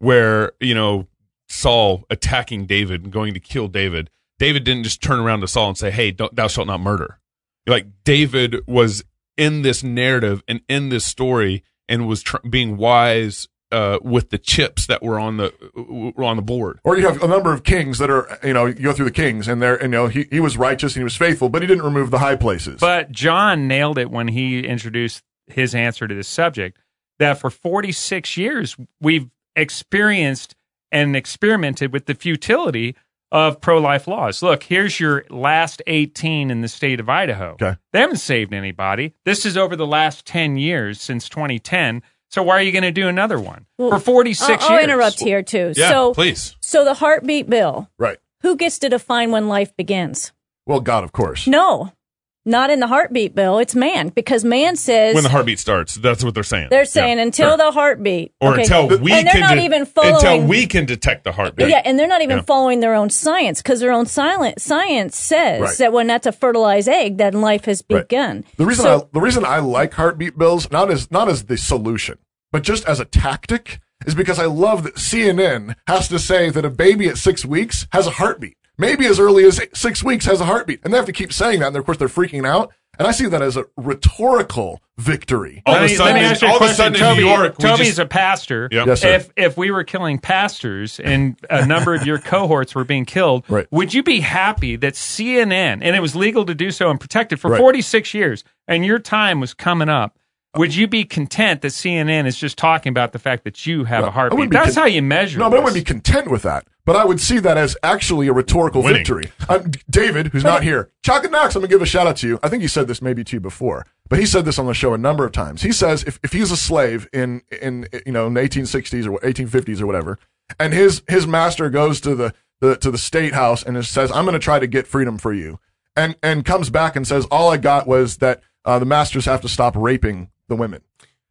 where you know Saul attacking David and going to kill David. David didn't just turn around to Saul and say, "Hey, don't, thou shalt not murder." Like David was in this narrative and in this story and was tr- being wise uh, with the chips that were on the were on the board. Or you have a number of kings that are, you know, you go through the kings and they're, and, you know, he, he was righteous and he was faithful, but he didn't remove the high places. But John nailed it when he introduced his answer to this subject that for 46 years we've experienced and experimented with the futility of pro life laws. Look, here's your last 18 in the state of Idaho. Okay. They haven't saved anybody. This is over the last 10 years since 2010. So why are you going to do another one? Well, for 46 I'll, I'll years. interrupt here too. Yeah, so, please. so the heartbeat bill. right. Who gets to define when life begins? Well, God, of course. No, not in the heartbeat bill. It's man because man says when the heartbeat starts. That's what they're saying. they're saying Yeah, until sure. the heartbeat or Okay. until we and they're can not de- even following until we can detect the heartbeat. Yeah, and they're not even Yeah. following their own science because their own silent science says Right. that when that's a fertilized egg, then life has Right. begun. The reason So- I, the reason I like heartbeat bills not as not as the solution, but just as a tactic, is because I love that CNN has to say that a baby at six weeks has a heartbeat. Maybe as early as six weeks has a heartbeat, and they have to keep saying that. And of course, they're freaking out. And I see that as a rhetorical victory. All let of a me, sudden, let me ask you a all of a question. sudden in Toby, New York, Toby's just- a pastor. Yep. Yes, sir. If if we were killing pastors and a number of your cohorts were being killed, Right. would you be happy that CNN and it was legal to do so and protected for Right. 46 years and your time was coming up? Would you be content that CNN is just talking about the fact that you have No, a I heartbeat? That's con- how you measure. No, but I wouldn't be content with that. But I would see that as actually a rhetorical Winning. victory. Um, David, who's not here, Chalk Knox, I'm going to give a shout out to you. I think he said this maybe to you before, but he said this on the show a number of times. He says if, if he's a slave in, in, you know, in the 1860s or 1850s or whatever, and his, his master goes to the, the, to the state house and says, I'm going to try to get freedom for you. And, and comes back and says, all I got was that, uh, the masters have to stop raping the women.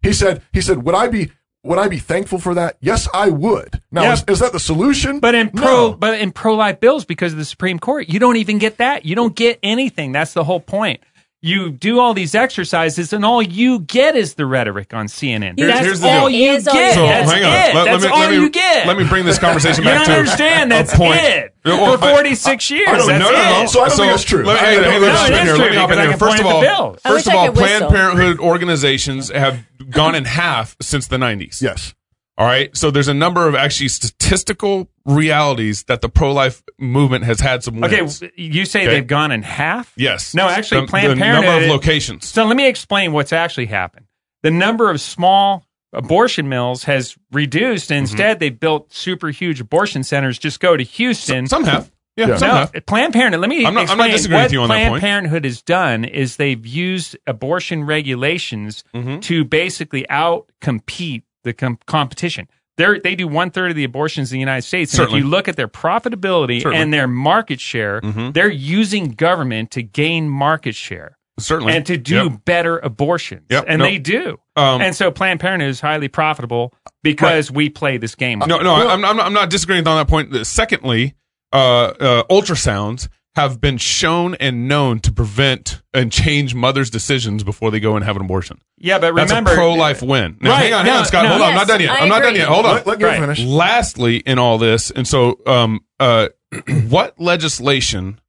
He said, he said, would I be, would I be thankful for that? Yes, I would. Now, Yeah. is, is that the solution? But in pro, No. but in pro life bills, because of the Supreme Court, you don't even get that. You don't get anything. That's the whole point. You do all these exercises, and all you get is the rhetoric on CNN. Here's- That's here's the all deal. you Is all you get. So. That's hang on. it. Let, That's let me, all let me, you get. Let me bring this conversation back to understand. a That's point. it. Well, For but- 46 years. I don't that's know. No, no, it. So I don't think that's true. Let me, I hey, don't hey, let me that's hop true. here. It is Let me true hop in because here. First of all, the bills. I first of all. Planned Parenthood organizations have gone in half since the 90s. Yes. All right. So there's a number of actually statistical realities that the pro life movement has had some Okay, you say Okay. they've gone in half? Yes. No, actually, the, Planned the Parenthood. number of locations. So let me explain what's actually happened. The number of small abortion mills has reduced. Mm-hmm. instead, they've built super huge abortion centers. Just go to Houston. Some have. Yeah, Yeah. some no, have. Planned Parenthood. Let me I'm not- I'm not explain disagreeing with you on that Planned point. Parenthood has done is they've used abortion regulations Mm-hmm. to basically out compete the com- competition. They're, they do one third of the abortions in the United States. And Certainly. if you look at their profitability Certainly. and their market share, Mhm. they're using government to gain market share Certainly. and to do Yep. better abortions. Yep. And No. they do. Um, and so Planned Parenthood is highly profitable because we play this game. No, no, I'm, I'm, I'm not disagreeing on that point. Secondly, uh, uh, ultrasounds have been shown and known to prevent and change mothers' decisions before they go and have an abortion. yeah, but remember, That's remember, a pro-life win. Now, Right, hang on, hang on, Scott. no. Hold on, I'm not done yet. I I'm not done yet. Hold on. Let, let Right. finish. Lastly, in all this, and so, um, uh, what legislation?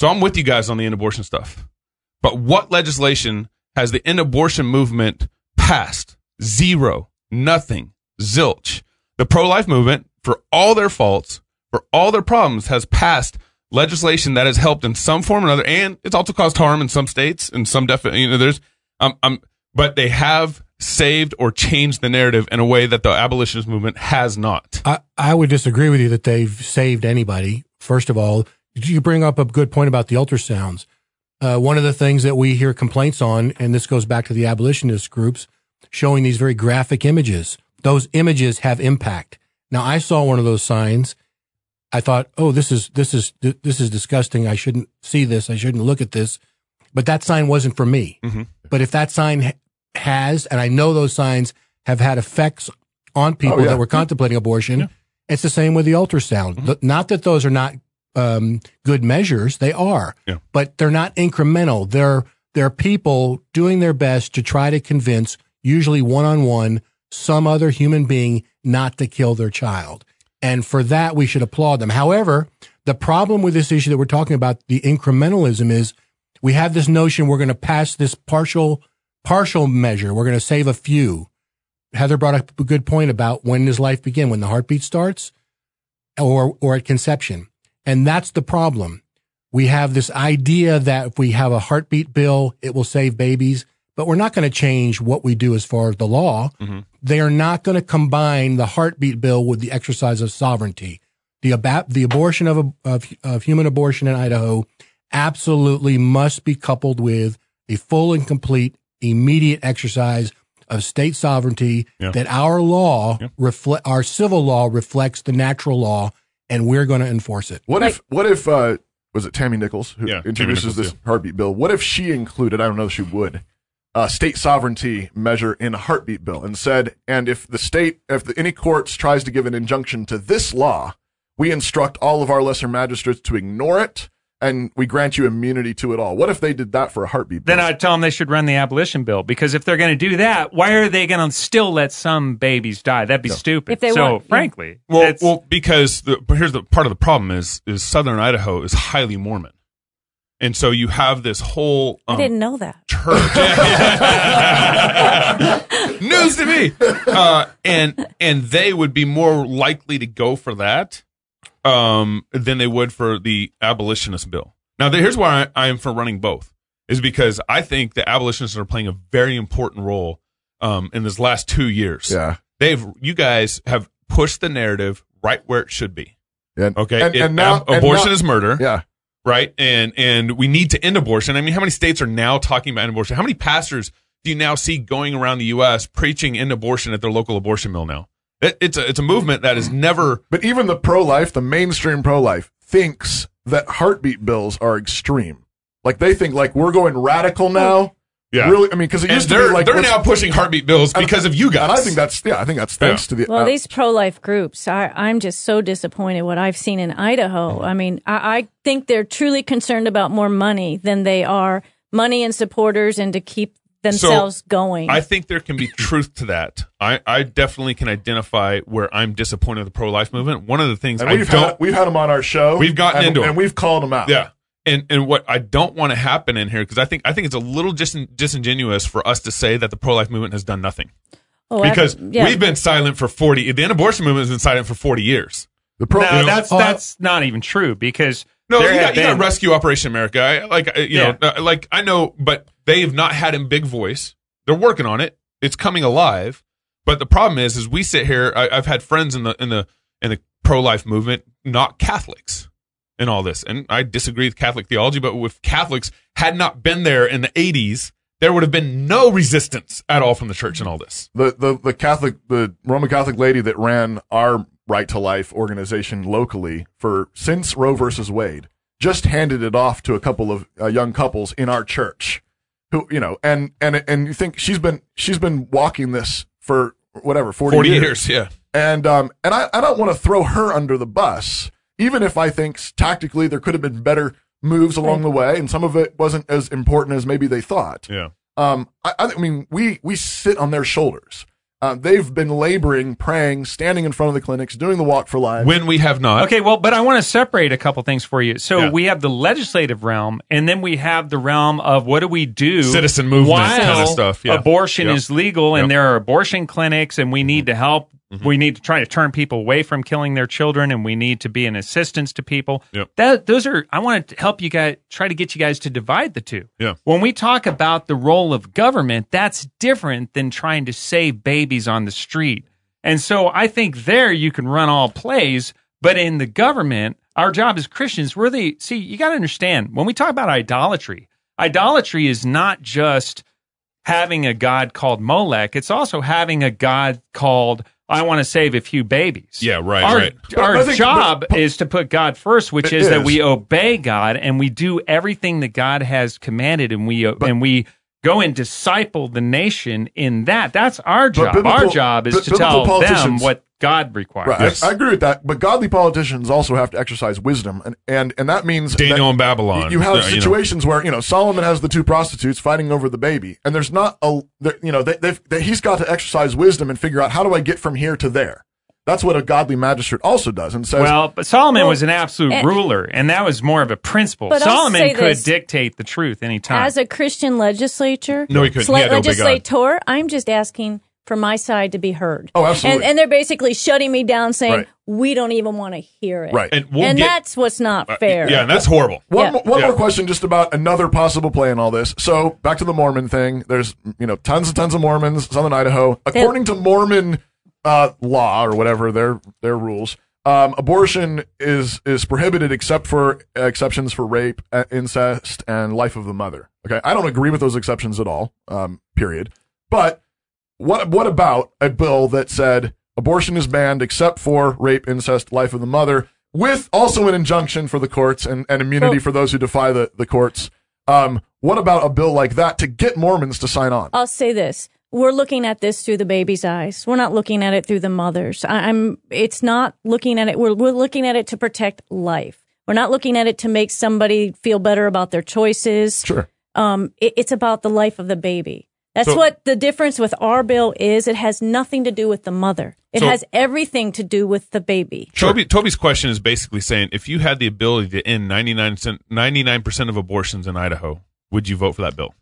So I'm with you guys on the end abortion stuff, but what legislation has the end abortion movement passed? Zero, nothing, zilch. The pro life movement, for all their faults, for all their problems, has passed legislation that has helped in some form or another, and it's also caused harm in some states and some definitely. You know, there's, um, um, but they have saved or changed the narrative in a way that the abolitionist movement has not. I, I would disagree with you that they've saved anybody. First of all, you bring up a good point about the ultrasounds. Uh, one of the things that we hear complaints on, and this goes back to the abolitionist groups, showing these very graphic images. Those images have impact. Now, I saw one of those signs. I thought, oh, this is this is this is disgusting. I shouldn't see this. I shouldn't look at this. But that sign wasn't for me. Mhm. But if that sign has, and I know those signs have had effects on people Oh, yeah. that were contemplating abortion, it's the same with the ultrasound. Mm-hmm. Not that those are not um, good measures; they are, Yeah. but they're not incremental. They're they're people doing their best to try to convince, usually one on one, some other human being not to kill their child. And for that, we should applaud them. However, the problem with this issue that we're talking about, the incrementalism, is we have this notion we're going to pass this partial partial measure. We're going to save a few. Heather brought up a good point about when does life begin? When the heartbeat starts, or or at conception, and that's the problem. We have this idea that if we have a heartbeat bill, it will save babies, but we're not going to change what we do as far as the law. They are not going to combine the heartbeat bill with the exercise of sovereignty. The aba- the abortion of, a, of of human abortion in Idaho absolutely must be coupled with a full and complete immediate exercise of state sovereignty Yeah. that our law Yeah. reflect our civil law reflects the natural law and we're going to enforce it. What if what if uh, was it Tammy Nichols who Yeah, introduces Nichols, this heartbeat bill? What if she included? I don't know if she would. A state sovereignty measure in a heartbeat bill and said, and if the state, if the, any courts tries to give an injunction to this law, we instruct all of our lesser magistrates to ignore it, and we grant you immunity to it all. What if they did that for a heartbeat bill? Then I'd tell them they should run the abolition bill because if they're going to do that, why are they going to still let some babies die? That'd be stupid. If they so, want- frankly, Well, well, because the, but here's the part of the problem is is Southern Idaho is highly Mormon, and so you have this whole I um, didn't know that. church. News to me. Uh, and and they would be more likely to go for that um, than they would for the abolitionist bill. Now, there- here's why I, I am for running both. Is because I think the abolitionists are playing a very important role um, in this last two years. Yeah. They've you guys have pushed the narrative right where it should be. And, Okay, And, It- and now ab- abortion and now- is murder Yeah. Right? And and we need to end abortion. I mean, how many states are now talking about abortion? How many pastors do you now see going around the U.S. preaching end abortion at their local abortion mill now? It, it's a it's a movement that is never. But even the pro life, the mainstream pro life, thinks that heartbeat bills are extreme. Like they think like we're going radical now. Yeah. Really, I mean, because it And used to they're be like they're now pushing heartbeat bills and- because of you guys. And I think that's yeah, I think that's thanks to the Well, uh, these pro life groups, I, I'm just so disappointed what I've seen in Idaho. I mean, I, I think they're truly concerned about more money than they are money and supporters and to keep themselves going. I think there can be truth to that. I, I definitely can identify where I'm disappointed with the pro life movement. One of the things and I we've don't had we've had them on our show. We've gotten and, into 'em. and we've called them out. Yeah. And and what I don't want to happen in here because I think I think it's a little dis- disingenuous for us to say that the pro life movement has done nothing Oh, because yeah. we've been silent for forty. The anti-abortion movement has been silent for forty years. The pro. No, You know- that's Oh, that's not even true because No, there you have got, you got Rescue Operation America. I, like you know, uh, like I know, but they've not had a big voice. They're working on it. It's coming alive. But the problem is, is we sit here. I, I've had friends in the in the in the pro life movement, not Catholics, in all this, and I disagree with Catholic theology. But if Catholics had not been there in the '80s, there would have been no resistance at all from the church in all this. the, the the Catholic the Roman Catholic lady that ran our Right to Life organization locally for since Roe versus Wade just handed it off to a couple of uh, young couples in our church who you know and and and you think she's been she's been walking this for whatever 40, Forty years, yeah. and um and I, I don't want to throw her under the bus even if I think tactically there could have been better moves along the way and some of it wasn't as important as maybe they thought Yeah. um, I, I mean, we we sit on their shoulders. Uh, they've been laboring, praying, standing in front of the clinics, doing the walk for life. When we have not. Okay, well, but I want to separate a couple things for you. So Yeah. we have the legislative realm, and then we have the realm of what do we do? Citizen movement while kind of stuff, yeah. Abortion Yep. is legal, and Yep. there are abortion clinics, and we need to help. Mm-hmm. We need to try to turn people away from killing their children, and we need to be an assistance to people. Yep. That those are. I want to help you guys try to get you guys to divide the two. Yeah. When we talk about the role of government, that's different than trying to save babies on the street. And so I think there you can run all plays, but in the government, our job as Christians, we're the see, you got to understand when we talk about idolatry, idolatry is not just having a God called Molech, it's also having a God called I want to save a few babies. Yeah, right, Our, right. Our think- job but- is to put God first, which is that we obey God and we do everything that God has commanded, and we and we go and disciple the nation in that. That's our job. our job is bi- to biblical tell them politicians- what God requires. Right, Yes. I, I agree with that. But godly politicians also have to exercise wisdom, and and, and that means Daniel that in Babylon. You, you have Uh, you know. situations where you know Solomon has the two prostitutes fighting over the baby, and there's not a there, you know they, they've, they, he's got to exercise wisdom and figure out how do I get from here to there. That's what a godly magistrate also does, and says, Well, but Solomon Well, was an absolute and- ruler, and that was more of a principle. But Solomon could this. dictate the truth anytime. As a Christian legislature, No, he couldn't. He sla- had to obey God. legislator, I'm just asking for my side to be heard. Oh, absolutely. And, and they're basically shutting me down, saying Right. we don't even want to hear it. Right. And we'll and get- that's what's not Uh, fair. Yeah, and that's horrible. One, Yeah. mo- one Yeah. more question just about another possible play in all this. So back to the Mormon thing. There's you know tons and tons of Mormons, Southern Idaho. According to Mormon uh, law or whatever their their rules, um, abortion is is prohibited except for exceptions for rape, uh, incest, and life of the mother. Okay, I don't agree with those exceptions at all. Um, period. But what what about a bill that said abortion is banned except for rape, incest, life of the mother, with also an injunction for the courts and, and immunity Well- for those who defy the, the courts? Um, what about a bill like that to get Mormons to sign on? I'll say this. We're looking at this through the baby's eyes. We're not looking at it through the mother's. I- I'm, it's not looking at it. We're, we're looking at it to protect life. We're not looking at it to make somebody feel better about their choices. Sure. Um, it, it's about the life of the baby. That's So- what the difference with our bill is. It has nothing to do with the mother. It So- has everything to do with the baby. Toby, Toby's question is basically saying if you had the ability to end 99, 99 percent of abortions in Idaho, would you vote for that bill?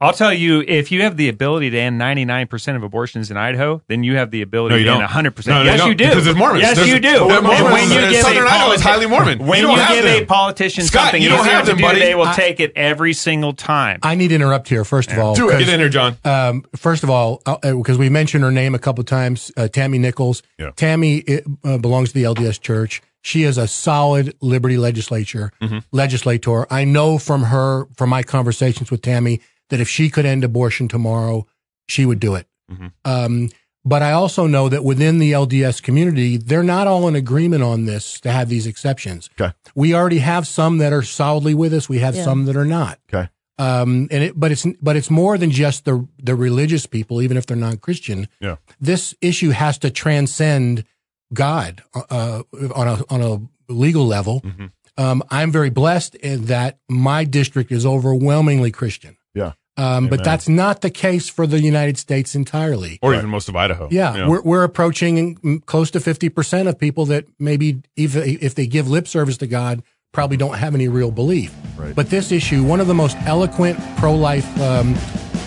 I'll tell you, if you have the ability to end 99% of abortions in Idaho, then you have the ability No, to don't. end 100%. No, no, yes, you you, don't, do. because it's Mormons. Yes, There's- you do. Well, And when you uh, give Southern a Idaho is highly Mormon. When You you, don't have give them. a politician Scott, something you don't easier have to them, do, buddy. they will I- take it every single time. I need to interrupt here, first of all. Do it. 'cause, Get in here, John. Um, first of all, because we mentioned her name a couple times, uh, Tammy Nichols. Yeah. Tammy uh, belongs to the LDS Church. She is a solid liberty legislature Mm-hmm. legislator. I know from her, from my conversations with Tammy, that if she could end abortion tomorrow, she would do it. Mm-hmm. Um, but I also know that within the LDS community, they're not all in agreement on this to have these exceptions. Okay. We already have some that are solidly with us. We have Yeah. some that are not. Okay. Um, and it, but it's, but it's more than just the, the religious people, even if they're non-Christian. Yeah. This issue has to transcend God, uh, on a, on a legal level. Mm-hmm. Um, I'm very blessed in that my district is overwhelmingly Christian. Yeah. Um, but that's not the case for the United States entirely. Or even most of Idaho. Yeah, we're we're approaching close to fifty percent of people that maybe even if they give lip service to God, probably don't have any real belief. Right. But this issue, one of the most eloquent pro-life um,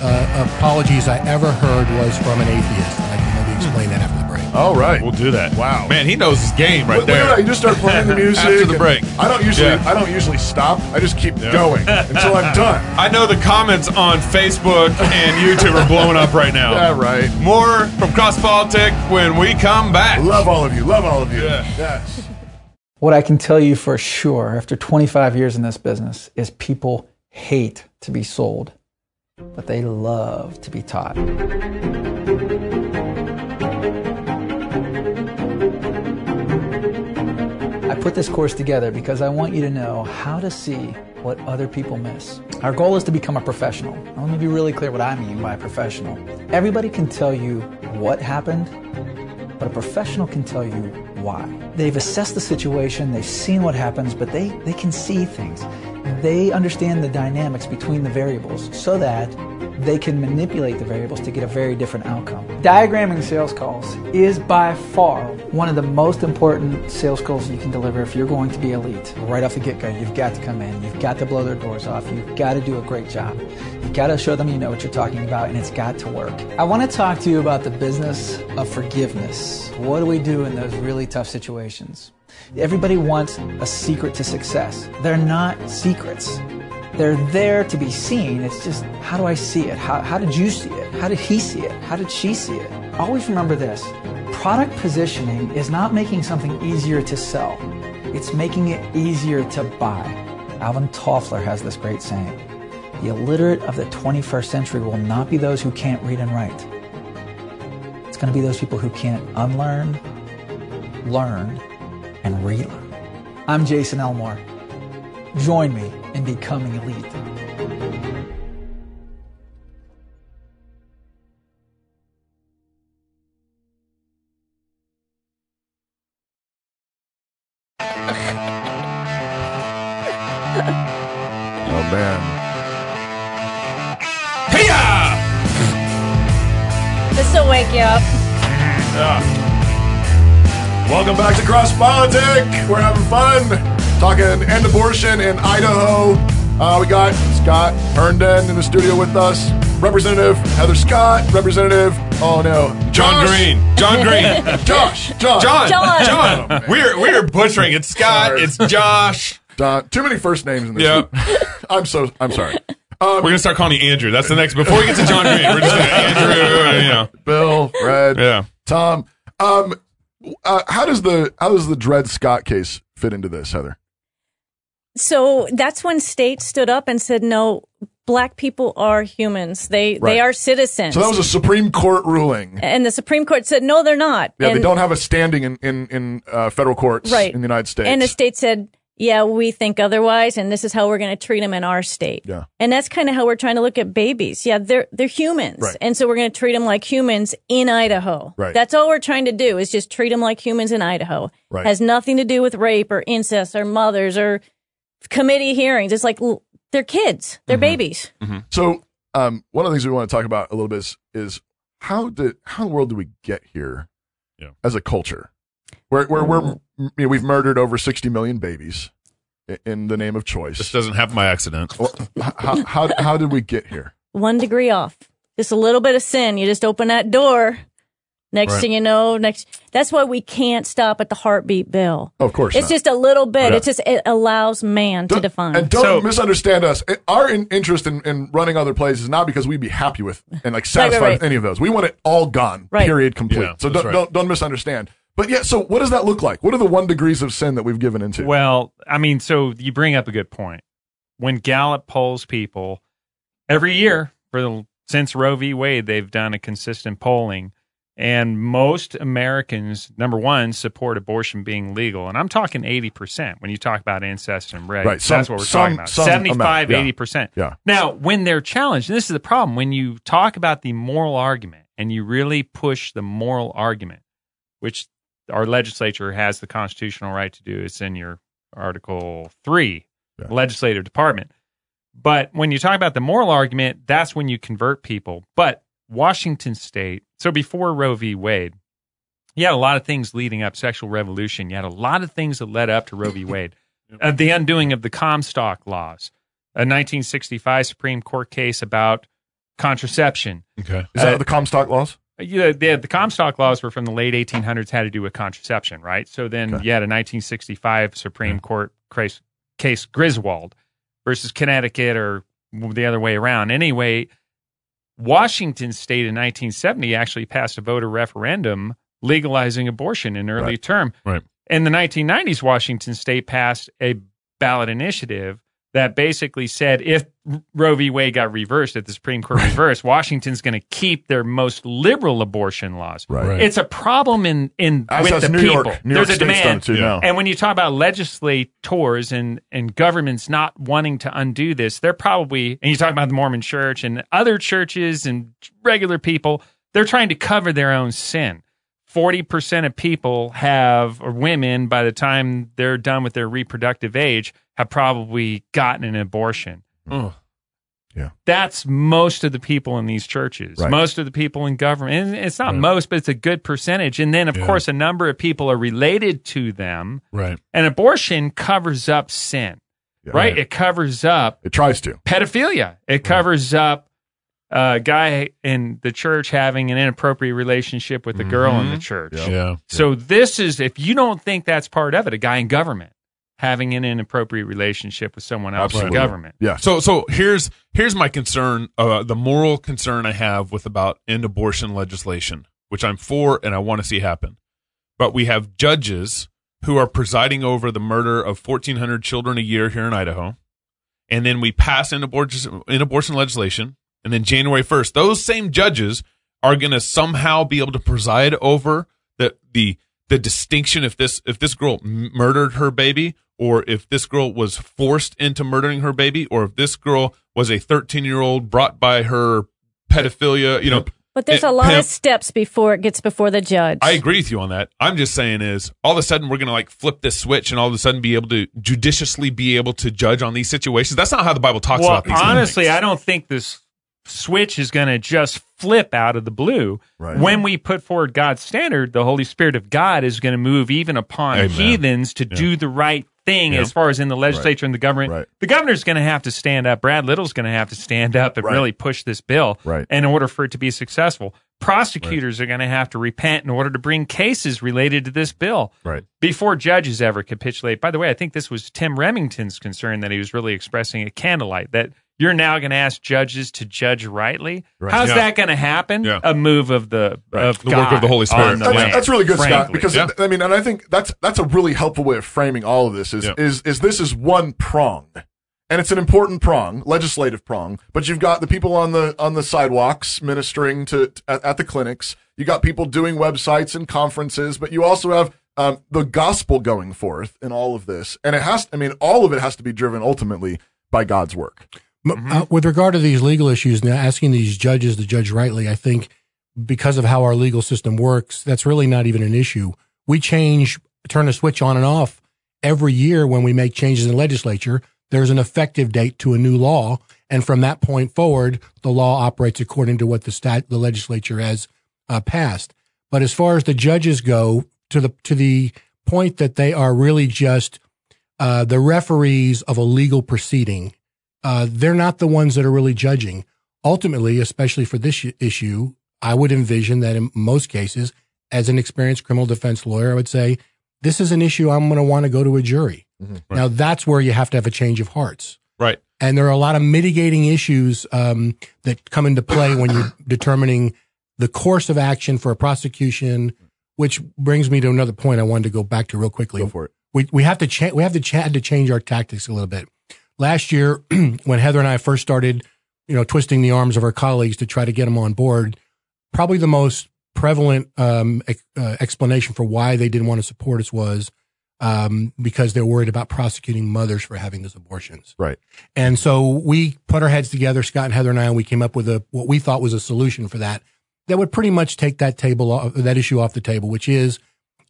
uh, apologies I ever heard was from an atheist. I can maybe explain that after the break. All right. We'll do that. Wow. Man, he knows his game right Look- look there. that. You just start playing the music After the break. I don't usually. Yeah. I don't usually stop. I just keep going until I'm done. I know the comments on Facebook and YouTube are blowing up right now. Yeah, right. More from Cross Politic when we come back. Love all of you. Love all of you. Yeah. Yes. What I can tell you for sure after 25 years in this business is people hate to be sold, but they love to be taught. Put this course together because I want you to know how to see what other people miss. Our goal is to become a professional. Now, let me be really clear what I mean by professional. Everybody can tell you what happened, but a professional can tell you why. They've assessed the situation, they've seen what happens, but they, they can see things. They understand the dynamics between the variables so that they can manipulate the variables to get a very different outcome. Diagramming sales calls is by far one of the most important sales calls you can deliver if you're going to be elite. Right off the get go, you've got to come in, you've got to blow their doors off, you've got to do a great job. You've got to show them you know what you're talking about, and it's got to work. I want to talk to you about the business of forgiveness. What do we do in those really tough situations? Everybody wants a secret to success. They're not secrets. They're there to be seen. It's just, how do I see it? How, how did you see it? How did he see it? How did she see it? Always remember this product positioning is not making something easier to sell, it's making it easier to buy. Alvin Toffler has this great saying The illiterate of the 21st century will not be those who can't read and write, it's going to be those people who can't unlearn, learn, and relearn. I'm Jason Elmore. Join me in becoming elite. Cross Politic. We're having fun talking end abortion in Idaho. Uh, we got Scott Herndon in the studio with us. Representative Heather Scott. Representative, oh no, John Josh. Green. John Green. Josh. Josh. John. John. John. We're we're butchering. It's Scott. Sorry. It's Josh. Don. Too many first names in this. Yeah. I'm so. I'm sorry. We're gonna start calling you Andrew. That's the next. Before we get to John Green, we're just gonna Andrew. You know. Bill, Fred, Yeah. Tom. Um, uh, how does the how does the Dred Scott case fit into this, Heather? So that's when states stood up and said, no, black people are humans. They Right. they are citizens. So that was a Supreme Court ruling. and the Supreme Court said, no, they're not. Yeah, and, they don't have a standing in in in uh, federal courts Right. in the United States. And the state said, yeah, we think otherwise, and this is how we're going to treat them in our state. Yeah. And that's kind of how we're trying to look at babies. Yeah, they're they're humans, Right. and so we're going to treat them like humans in Idaho. Right. That's all we're trying to do is just treat them like humans in Idaho. Right. Has nothing to do with rape or incest or mothers or committee hearings. It's like they're kids, they're Mm-hmm. babies. So um, one of the things we want to talk about a little bit is, is how did how in the world do we get here Yeah. as a culture? Where where we're mm. you know, we've murdered over sixty million babies in the name of choice. This doesn't happen by accident. How, how how did we get here? One degree off. Just a little bit of sin. You just open that door. Next Right. thing you know, next. That's why we can't stop at the heartbeat bill. Oh, of course, It's not. just a little bit. Yeah. It's just it allows man to Don't- define. And don't So- misunderstand us. Our in, interest in, in running other plays is not because we'd be happy with and like satisfied right. with any of those. We want it all gone. Right. Period. Complete. Yeah, so don't, right. don't don't misunderstand. But yeah, so what does that look like? What are the one degrees of sin that we've given into? Well, I mean, so you bring up a good point. When Gallup polls people every year for the since Roe v. Wade, they've done a consistent polling, and most Americans, number one, support abortion being legal, and I'm talking eighty percent when you talk about incest and rape. Right, some- That's what we're some- talking about. some amount, 75, 80 percent. Yeah. Now, when they're challenged, and this is the problem, when you talk about the moral argument and you really push the moral argument, which our legislature has the constitutional right to do, it's in your Article 3, Yeah. legislative department. But when you talk about the moral argument, that's when you convert people. But Washington State, so before Roe v. Wade, you had a lot of things leading up, sexual revolution. You had a lot of things that led up to Roe v. Wade. Uh, the undoing of the Comstock laws, a 1965 Supreme Court case about contraception. Okay. is that uh, the Comstock laws? Yeah, the, the Comstock laws were from the late 1800s, had to do with contraception, right? So then Okay. you had a 1965 Supreme Court case, case Griswold versus Connecticut or the other way around. Anyway, Washington State in 1970 actually passed a voter referendum legalizing abortion in early Right. term. Right. In the 1990s, Washington State passed a ballot initiative that basically said if Roe v. Wade got reversed, if the Supreme Court reversed, Washington's going to keep their most liberal abortion laws. Right. Right. It's a problem in in As with the New people. York. New There's York a State's demand. too Yeah. And when you talk about legislators and, and governments not wanting to undo this, they're probably, and you talk about the Mormon church and other churches and regular people, they're trying to cover their own sin. 40% of people have, or women, by the time they're done with their reproductive age, have probably gotten an abortion. Hmm. Yeah, That's most of the people in these churches, Right. most of the people in government. And it's not Right. most, but it's a good percentage. And then, of Yeah. course, a number of people are related to them. Right. And abortion covers up sin, Yeah. right? It covers up It tries to. pedophilia. It covers up a guy in the church having an inappropriate relationship with a girl in the church. Yeah. Yeah. So this is if you don't think that's part of it, a guy in government having an inappropriate relationship with someone else Absolutely. in government. Yeah. So so here's here's my concern, uh, the moral concern I have with about end abortion legislation, which I'm for and I want to see happen. But we have judges who are presiding over the murder of 1,400 children a year here in Idaho, and then we pass in abortion in abortion legislation, and then January 1st, those same judges are going to somehow be able to preside over the the the distinction if this if this girl m- murdered her baby or if this girl was forced into murdering her baby or if this girl was a 13 year old brought by her pedophilia you know but there's it- a lot pimp- of steps before it gets before the judge. I agree with you on that. I'm just saying is all of a sudden we're going to like flip this switch and all of a sudden be able to judiciously be able to judge on these situations. That's not how the Bible talks well, about these honestly, things. I don't think this switch is going to just flip out of the blue. Right. When we put forward God's standard, the Holy Spirit of God is going to move even upon Amen. heathens to do the right thing Yeah. as far as in the legislature and the government. Right. The governor's going to have to stand up. Brad Little's going to have to stand up and Right. really push this bill Right. in order for it to be successful. Prosecutors are going to have to repent in order to bring cases related to this bill Right. before judges ever capitulate. By the way, I think this was Tim Remington's concern that he was really expressing at Candlelight that you're now going to ask judges to judge rightly. Right. How's Yeah. that going to happen? Yeah. A move of the of The work of the Holy Spirit. the That's, that's really good, Scott. Because Yeah. I mean, and I think that's that's a really helpful way of framing all of this. Is Yeah. is is this is one prong, and it's an important prong, legislative prong. But you've got the people on the on the sidewalks ministering to at, at the clinics. You got people doing websites and conferences, but you also have um, the gospel going forth in all of this, and it has. I mean, all of it has to be driven ultimately by God's work. M- Uh, with regard to these legal issues, now asking these judges to judge rightly, I think because of how our legal system works, that's really not even an issue. We change, turn a switch on and off every year when we make changes in the legislature. there's an effective date to a new law. And from that point forward, the law operates according to what the stat, the legislature has uh, passed. But as far as the judges go, to the to the point that they are really just uh, the referees of a legal proceeding, uh, they're not the ones that are really judging. Ultimately, especially for this issue, I would envision that in most cases, as an experienced criminal defense lawyer, I would say this is an issue I'm going to want to go to a jury. Mm-hmm. Now, that's where you have to have a change of hearts. Right. And there are a lot of mitigating issues um, that come into play when you're determining the course of action for a prosecution, which brings me to another point I wanted to go back to real quickly. Go for it. We, we have to cha- we have to cha- had to change our tactics a little bit. Last year, when Heather and I first started, you know, twisting the arms of our colleagues to try to get them on board, probably the most prevalent um, uh, explanation for why they didn't want to support us was um, because they're worried about prosecuting mothers for having those abortions. Right. And so we put our heads together, Scott and Heather and I, and we came up with a what we thought was a solution for that that would pretty much take that table off, that issue off the table, which is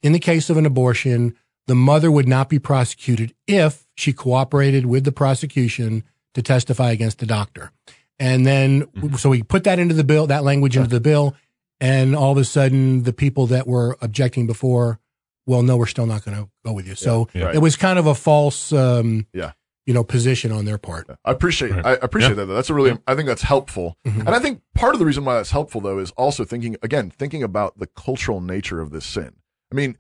in the case of an abortion, the mother would not be prosecuted if she cooperated with the prosecution to testify against the doctor. And then, mm-hmm. so we put that into the bill, that language into the bill, and all of a sudden, the people that were objecting before, well, no, we're still not going to go with you. So yeah, it was kind of a false, um, yeah, you know, position on their part. I appreciate, right. I appreciate yeah. that. That's a really, I think that's helpful. Mm-hmm. And I think part of the reason why that's helpful, though, is also thinking again, thinking about the cultural nature of this sin. I mean,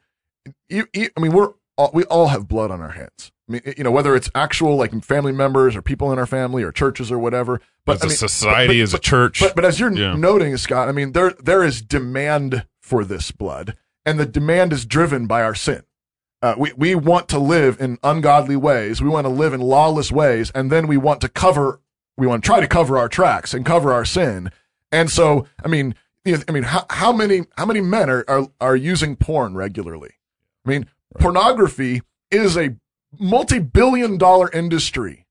you, you, I mean, we're all, we all have blood on our hands. I mean, you know, whether it's actual like family members or people in our family or churches or whatever. But as I a mean, society, but, as a church. But, but as you're yeah. noting, Scott, I mean, there there is demand for this blood, and the demand is driven by our sin. Uh, we we want to live in ungodly ways. We want to live in lawless ways, and then we want to cover. We want to try to cover our tracks and cover our sin. And so, I mean, I mean, how, how many how many men are, are are using porn regularly? I mean, right. pornography is a multi-billion dollar industry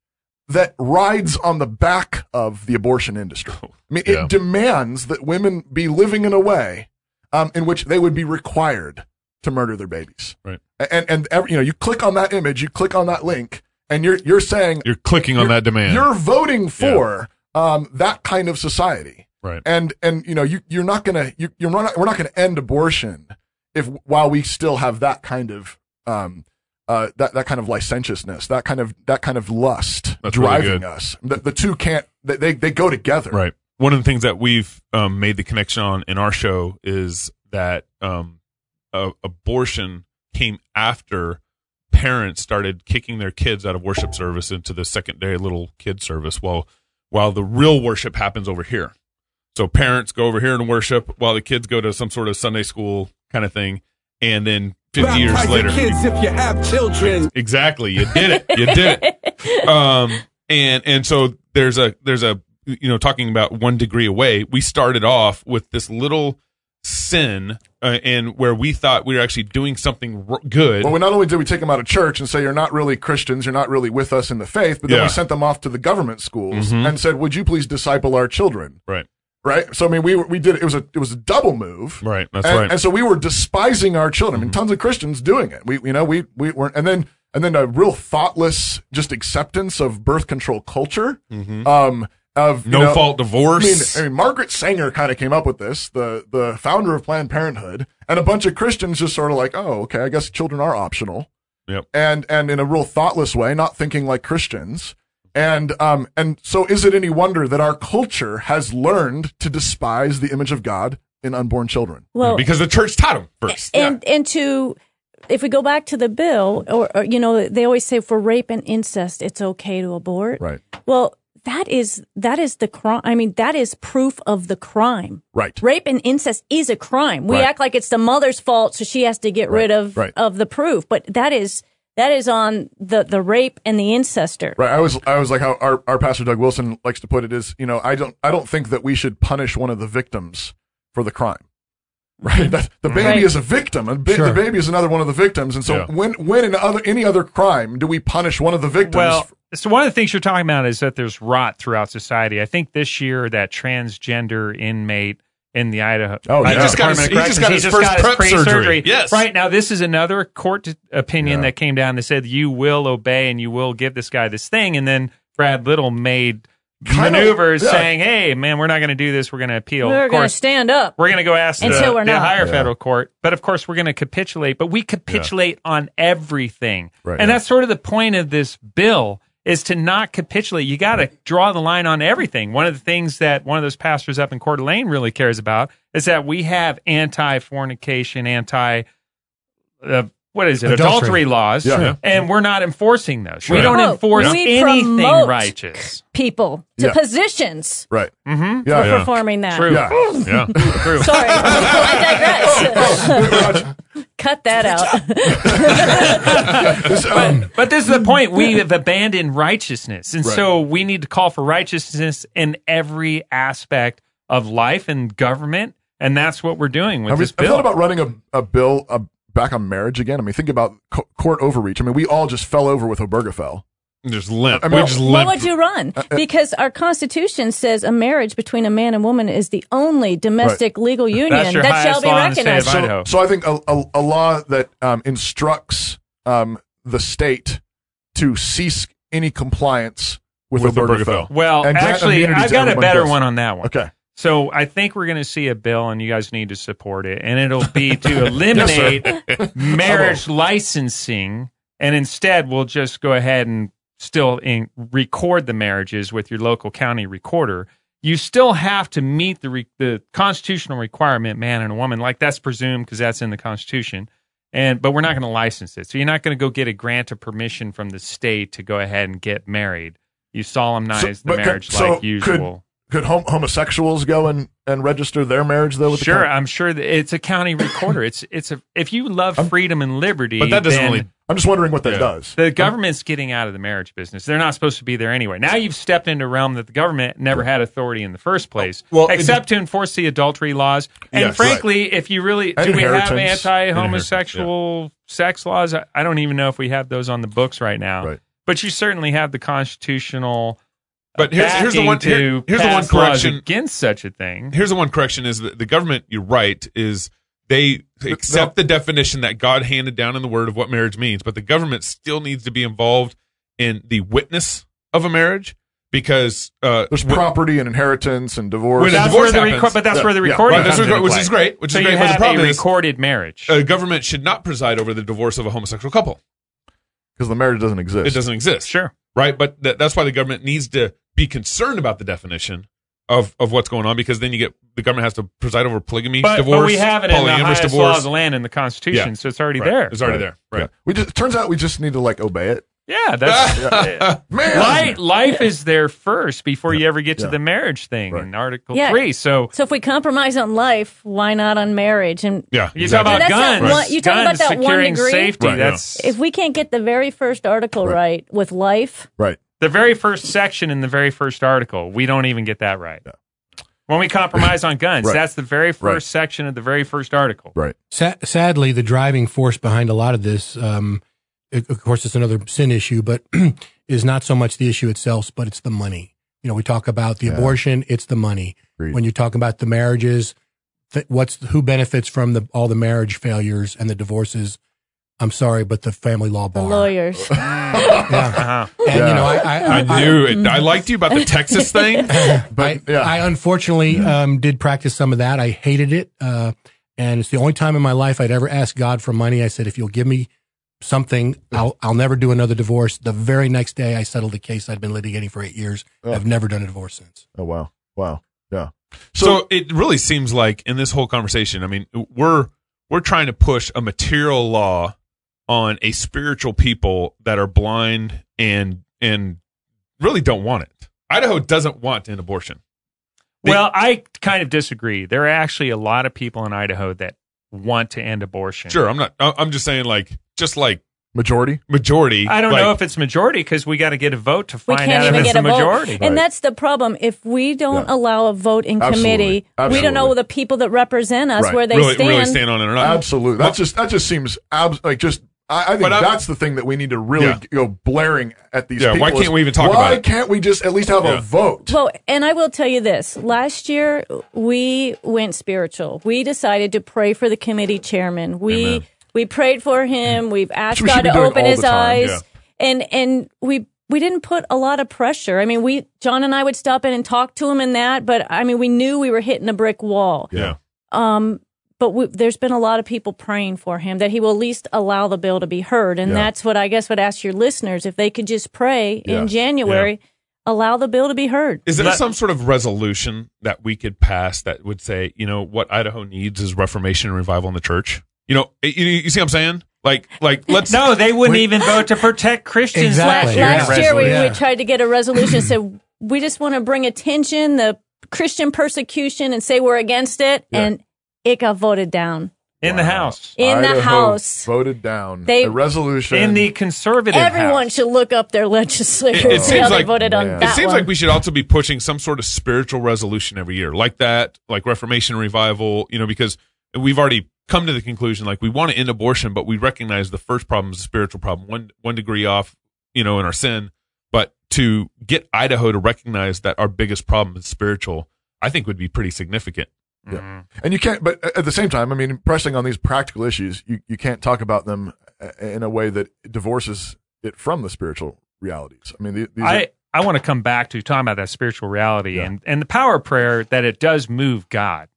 that rides on the back of the abortion industry. I mean, yeah. it demands that women be living in a way um, in which they would be required to murder their babies. Right. And and you know, you click on that image, you click on that link, and you're you're saying you're clicking on that demand. You're voting for yeah. um, that kind of society. Right. And and you know, you you're not gonna you, you're not we're not gonna end abortion if while we still have that kind of um, uh, that that kind of licentiousness, that kind of that kind of lust That's driving really us. The, the two can't they they go together. Right. One of the things that we've um, made the connection on in our show is that um, uh, abortion came after parents started kicking their kids out of worship service into the secondary little kid service, while while the real worship happens over here. So parents go over here and worship while the kids go to some sort of Sunday school kind of thing, and then 50 years later. kids if you have children. Exactly. You did it. You did it. Um, and, and so there's a, there's a, you know, talking about one degree away, we started off with this little sin uh, and where we thought we were actually doing something r- good. Well, we not only did we take them out of church and say you're not really Christians, you're not really with us in the faith, but then Yeah. we sent them off to the government schools Mhm. and said, "Would you please disciple our children?" Right. Right. So I mean, we we did it was a it was a double move. Right. That's and, right. And so we were despising our children. I mean, tons of Christians doing it. We you know we we weren't and then and then a real thoughtless just acceptance of birth control culture. Um. Of no know, fault I mean, divorce. I mean, Margaret Sanger kind of came up with this, the the founder of Planned Parenthood, and a bunch of Christians just sort of like, oh, okay, I guess children are optional, Yep. and and in a real thoughtless way, not thinking like Christians, and um and so is it any wonder that our culture has learned to despise the image of God in unborn children? Well, because the church taught them first. and and to if we go back to the bill, or, or you know, they always say for rape and incest, it's okay to abort. Right. Well, that is that is the crime. I mean, that is proof of the crime. Right. Rape and incest is a crime. We Right. act like it's the mother's fault, so she has to get rid of right. of the proof. But that is that is on the the rape and the incester. Right. I was I was like how our, our pastor Doug Wilson likes to put it is, you know, I don't I don't think that we should punish one of the victims for the crime. Mm-hmm. Right. That, the baby Right. is a victim, and ba- Sure. the baby is another one of the victims. And so, Yeah. when when in other any other crime do we punish one of the victims? Well, so one of the things you're talking about is that there's rot throughout society. I think this year that transgender inmate in the Idaho. Oh, Idaho yeah. He just got his- he just got his first prep surgery. Yes. Right now, this is another court opinion Yeah. that came down that said you will obey and you will give this guy this thing, and then Brad Little made Kind of, maneuvers yeah. saying, "Hey, man, we're not going to do this. We're going to appeal." We're going to stand up. we're going to go ask Until the, we're not. the not. higher Yeah. federal court. But of course, we're going to capitulate. But we capitulate on everything. Right, and yeah. that's sort of the point of this bill is to not capitulate. You got to draw the line on everything. One of the things that one of those pastors up in Coeur d'Alene really cares about is that we have anti-fornication, anti, uh, what is it, Adultery. adultery, laws, Yeah. Yeah. and we're not enforcing those. We don't Quote, enforce we anything promote righteous. people to Yeah. positions Right. Mm-hmm. Yeah. for yeah. performing that. True. Yeah. Yeah. True. Sorry, I digress. Cut that out. This, um, But this is the point. We have abandoned righteousness. And Right. so we need to call for righteousness in every aspect of life and government. And that's what we're doing with have you this have you bill. thought about running a, a bill uh, back on marriage again? I mean, think about co- court overreach. I mean, we all just fell over with Obergefell. Just limp. I mean, we just what limp. would you run? Because our Constitution says a marriage between a man and woman is the only domestic legal union that shall be law in the state of recognized. So, so I think a, a, a law that um, instructs um, the state to cease any compliance with, With Obergefell. Obergefell. well, And actually, I've got a better else. one on that one. Okay. So I think we're going to see a bill, and you guys need to support it. And it'll be to eliminate marriage licensing, and instead we'll just go ahead and still in, record the marriages with your local county recorder. You still have to meet the re, the constitutional requirement, man and a woman, like that's presumed because that's in the Constitution. And but we're not going to license it, so you're not going to go get a grant of permission from the state to go ahead and get married. You solemnize So- the but could- marriage so like could- usual. Could hom- homosexuals go and, and register their marriage though? With the Sure? I'm sure that it's a county recorder. It's it's a if you love freedom and liberty, But that doesn't really. I'm just wondering what that Yeah. does. the government's getting out of the marriage business. They're not supposed to be there anyway. Now you've stepped into a realm that the government never had authority in the first oh, place, Well, except to enforce the adultery laws. And Yes. frankly, if you really do, we have anti-homosexual sex laws. I, I don't even know if we have those on the books right now. Right. But you certainly have the constitutional. But here's- here's the one- To here- here's the one correction. against such a thing. Here's the one correction: is that the government. You're right. Is they accept the definition that God handed down in the Word of what marriage means, but the government still needs to be involved in the witness of a marriage because uh, There's when- property and inheritance and divorce. When That's divorce where the happens- record, but that's Yeah, where the yeah, right, that's comes what- which play. is great, which so is great, You but the have problem a is- recorded marriage. a government should not preside over the divorce of a homosexual couple. because the marriage doesn't exist. It doesn't exist. sure. right? But th- that's why the government needs to be concerned about the definition of, of what's going on because then you get the government has to preside over polygamy, But, divorce, but we have it in the highest divorce. laws of the land in the Constitution, Yeah. so it's already Right. there. It's already Right. there. Right. Yeah. We just turns out we just need to like obey it. Yeah, that's Man, life. Life is there first before you ever get to Yeah. the marriage thing Right. in Article Yeah. Three. So So if we compromise on life, why not on marriage? And Yeah. you exactly. talk about And that's that guns. one- you talk about guns that one degree? safety. Right, yeah. that's if we can't get the very first article Right. right, with life, right. The very first section in the very first article. We don't even get that right. When we compromise on guns, Right. that's the very first Right. section of the very first article. Right. Sa- sadly, the driving force behind a lot of this, um, it- of course, it's another sin issue, but is not so much the issue itself, but it's the money. You know, we talk about the Yeah. abortion; it's the money. Agreed. When you talk about the marriages, th- what's who benefits from the all the marriage failures and the divorces? I'm sorry, but the family law the bar. lawyers. Yeah. Uh-huh. And you know, I, I, I knew it. I liked you about the Texas thing. But I, yeah. I unfortunately um, did practice some of that. I hated it, uh, and it's the only time in my life I'd ever asked God for money. I said, "If you'll give me something, I'll I'll never do another divorce." The very next day, I settled a case I'd been litigating for eight years. Oh. I've never done a divorce since. oh wow. Wow. Yeah. So, it really seems like in this whole conversation, I mean, we're we're trying to push a material law on a spiritual people that are blind and and really don't want it. Idaho doesn't want an abortion. They- Well, I kind of disagree. There are actually a lot of people in Idaho that want to end abortion. Sure, I'm not. I- I'm just saying, like, just like majority. majority. I don't like, know if it's majority because we got to get a vote to We find can't out even if it's get the a vote. majority. And that's the problem. If we don't Yeah. allow a vote in Absolutely. committee, we don't know the people that represent us Right. where they really, stand. really stand on it or not. Absolutely. That just that just seems abs- like just I, I think But I'm- that's the thing that we need to really Yeah. go blaring at these Yeah, people. why can't is, we even talk why about it? can't we just at least have Yeah. a vote? Well, and I will tell you this. Last year, we went spiritual. We decided to pray for the committee chairman. We Amen. we prayed for him. We've asked we God to open his time, eyes. yeah. And and we we didn't put a lot of pressure. I mean, we John and I would stop in and talk to him and that, but I mean, we knew we were hitting a brick wall. Yeah. Um, but we, there's been a lot of people praying for him that he will at least allow the bill to be heard, and Yeah. that's what I guess would ask your listeners if they could just pray Yeah. in January, allow the bill to be heard. Is there Let- some sort of resolution that we could pass that would say, you know, what Idaho needs is reformation and revival in the church? You know, you, you see what I'm saying? Like, like let's No, they wouldn't Wait. even vote to protect Christians Exactly. last year. Last year, we, resolution. we tried to get a resolution that said we just want to bring attention the Christian persecution and say we're against it, Yeah. and it got voted down in the House. in the Idaho House. voted down They- the resolution. In the conservative Everyone House. should look up their legislators. It- it see seems how they like- voted on Yeah. It seems one. like we should also be pushing some sort of spiritual resolution every year, like that, like Reformation revival. You know, because we've already come to the conclusion, like we want to end abortion, but we recognize the first problem is a spiritual problem, one one degree off, you know, in our sin. But to get Idaho to recognize that our biggest problem is spiritual, I think would be pretty significant. Yeah. And you can't, but at the same time, I mean, pressing on these practical issues, you, you can't talk about them uh, in a way that divorces it from the spiritual realities. I mean, the- these are, I, I want to come back to talking about that spiritual reality Yeah. and, and the power of prayer that it does move God.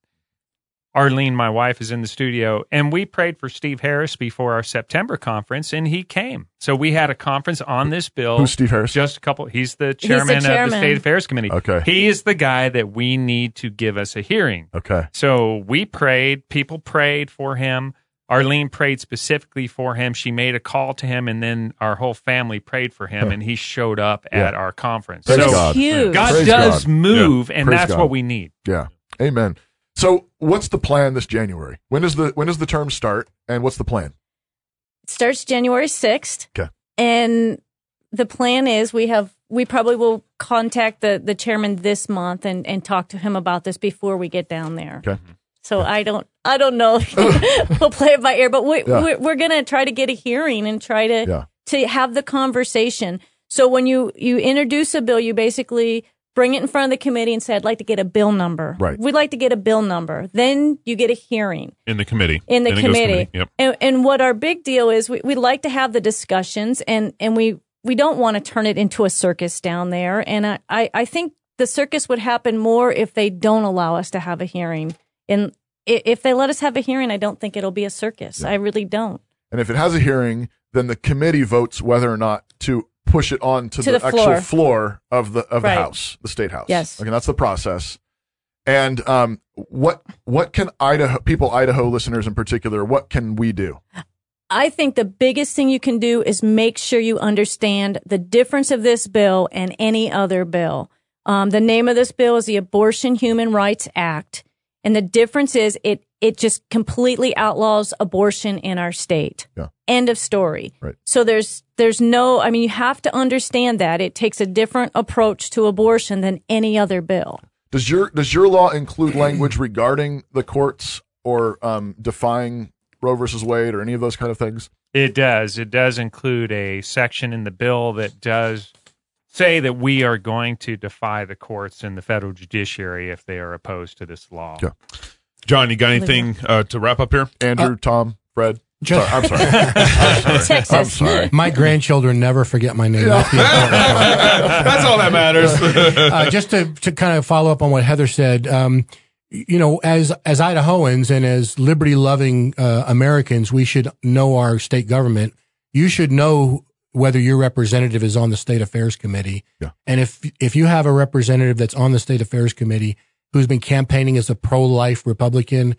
Arlene, my wife, is in the studio, and we prayed for Steve Harris before our September conference, and he came. So we had a conference on this bill. Who's Steve Harris? Just a couple. He's the the chairman, of the. State Affairs Committee. Okay. He is the guy that we need to give us a hearing. okay. So we prayed. People prayed for him. Arlene prayed specifically for him. She made a call to him, and then our whole family prayed for him, and he showed up Yeah. at our conference. Praise so God. huge. God Praise does God. move, and Praise that's God. what we need. Yeah. Amen. So what's the plan this January? When does the, when does the term start and what's the plan? It starts January 6th. Okay. And the plan is we have we probably will contact the the chairman this month and and talk to him about this before we get down there. Okay. So I don't I don't know. we'll play it by ear, but we Yeah. we're, we're going to try to get a hearing and try to Yeah. to have the conversation. So when you you introduce a bill, you basically bring it in front of the committee and say, "I'd like to get a bill number." Right. We'd like to get a bill number. Then you get a hearing in the committee. in the goes committee. Yep. And, and what our big deal is, we, we like to have the discussions, and and we we don't want to turn it into a circus down there. And I, I I think the circus would happen more if they don't allow us to have a hearing. And if they let us have a hearing, I don't think it'll be a circus. I really don't. And if it has a hearing, then the committee votes whether or not to push it on to, To the, the actual floor. floor of the of Right. the house, the state house. Yes. Okay, that's the process. And um, what what can Idaho people, Idaho listeners in particular, what can we do? I think the biggest thing you can do is make sure you understand the difference of this bill and any other bill. Um, the name of this bill is the Abortion Human Rights Act, and the difference is it it just completely outlaws abortion in our state. Yeah. End of story. Right. So there's there's no. I mean, you have to understand that it takes a different approach to abortion than any other bill. Does your does your law include language regarding the courts or um, defying Roe versus Wade or any of those kind of things? It does. It does include a section in the bill that does say that we are going to defy the courts and the federal judiciary if they are opposed to this law. Yeah. John, you got anything uh, to wrap up here? Andrew, Tom, Fred. Just- Sorry, I'm sorry. I'm sorry. I'm sorry. My grandchildren never forget my name. That's the important part. That's all that matters. uh, just to, to kind of follow up on what Heather said, um, you know, as as Idahoans and as liberty loving uh, Americans, we should know our state government. You should know whether your representative is on the state affairs committee. Yeah. And if if you have a representative that's on the state affairs committee who's been campaigning as a pro life Republican,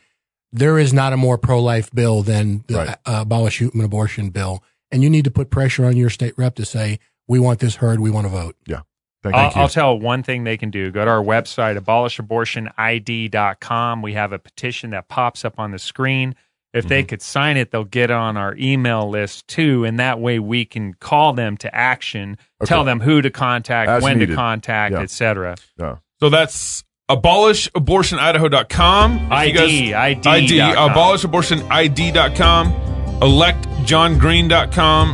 there is not a more pro life bill than the Right. uh, abolish human abortion bill. And you need to put pressure on your state rep to say, we want this heard. We want to vote. Yeah. Thank I'll, you. I'll tell one thing they can do. Go to our website, abolishabortionid.com. We have a petition that pops up on the screen. If they could sign it, they'll get on our email list too, and that way we can call them to action, Okay. tell them who to contact, As when needed. to contact, Yeah. etc. Yeah. So that's abolishabortionidaho.com. If you ID, ID ID, dot com. abolishabortionid.com. Elect repheatherschott.com,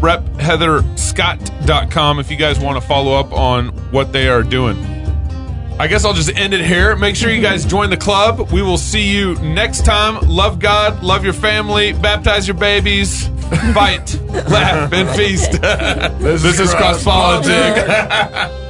repheatherscott.com if you guys want to follow up on what they are doing. I guess I'll just end it here. Make sure you guys join the club. We will see you next time. Love God, love your family, baptize your babies, fight, laugh, and feast. this, is is Cross Cross Politic.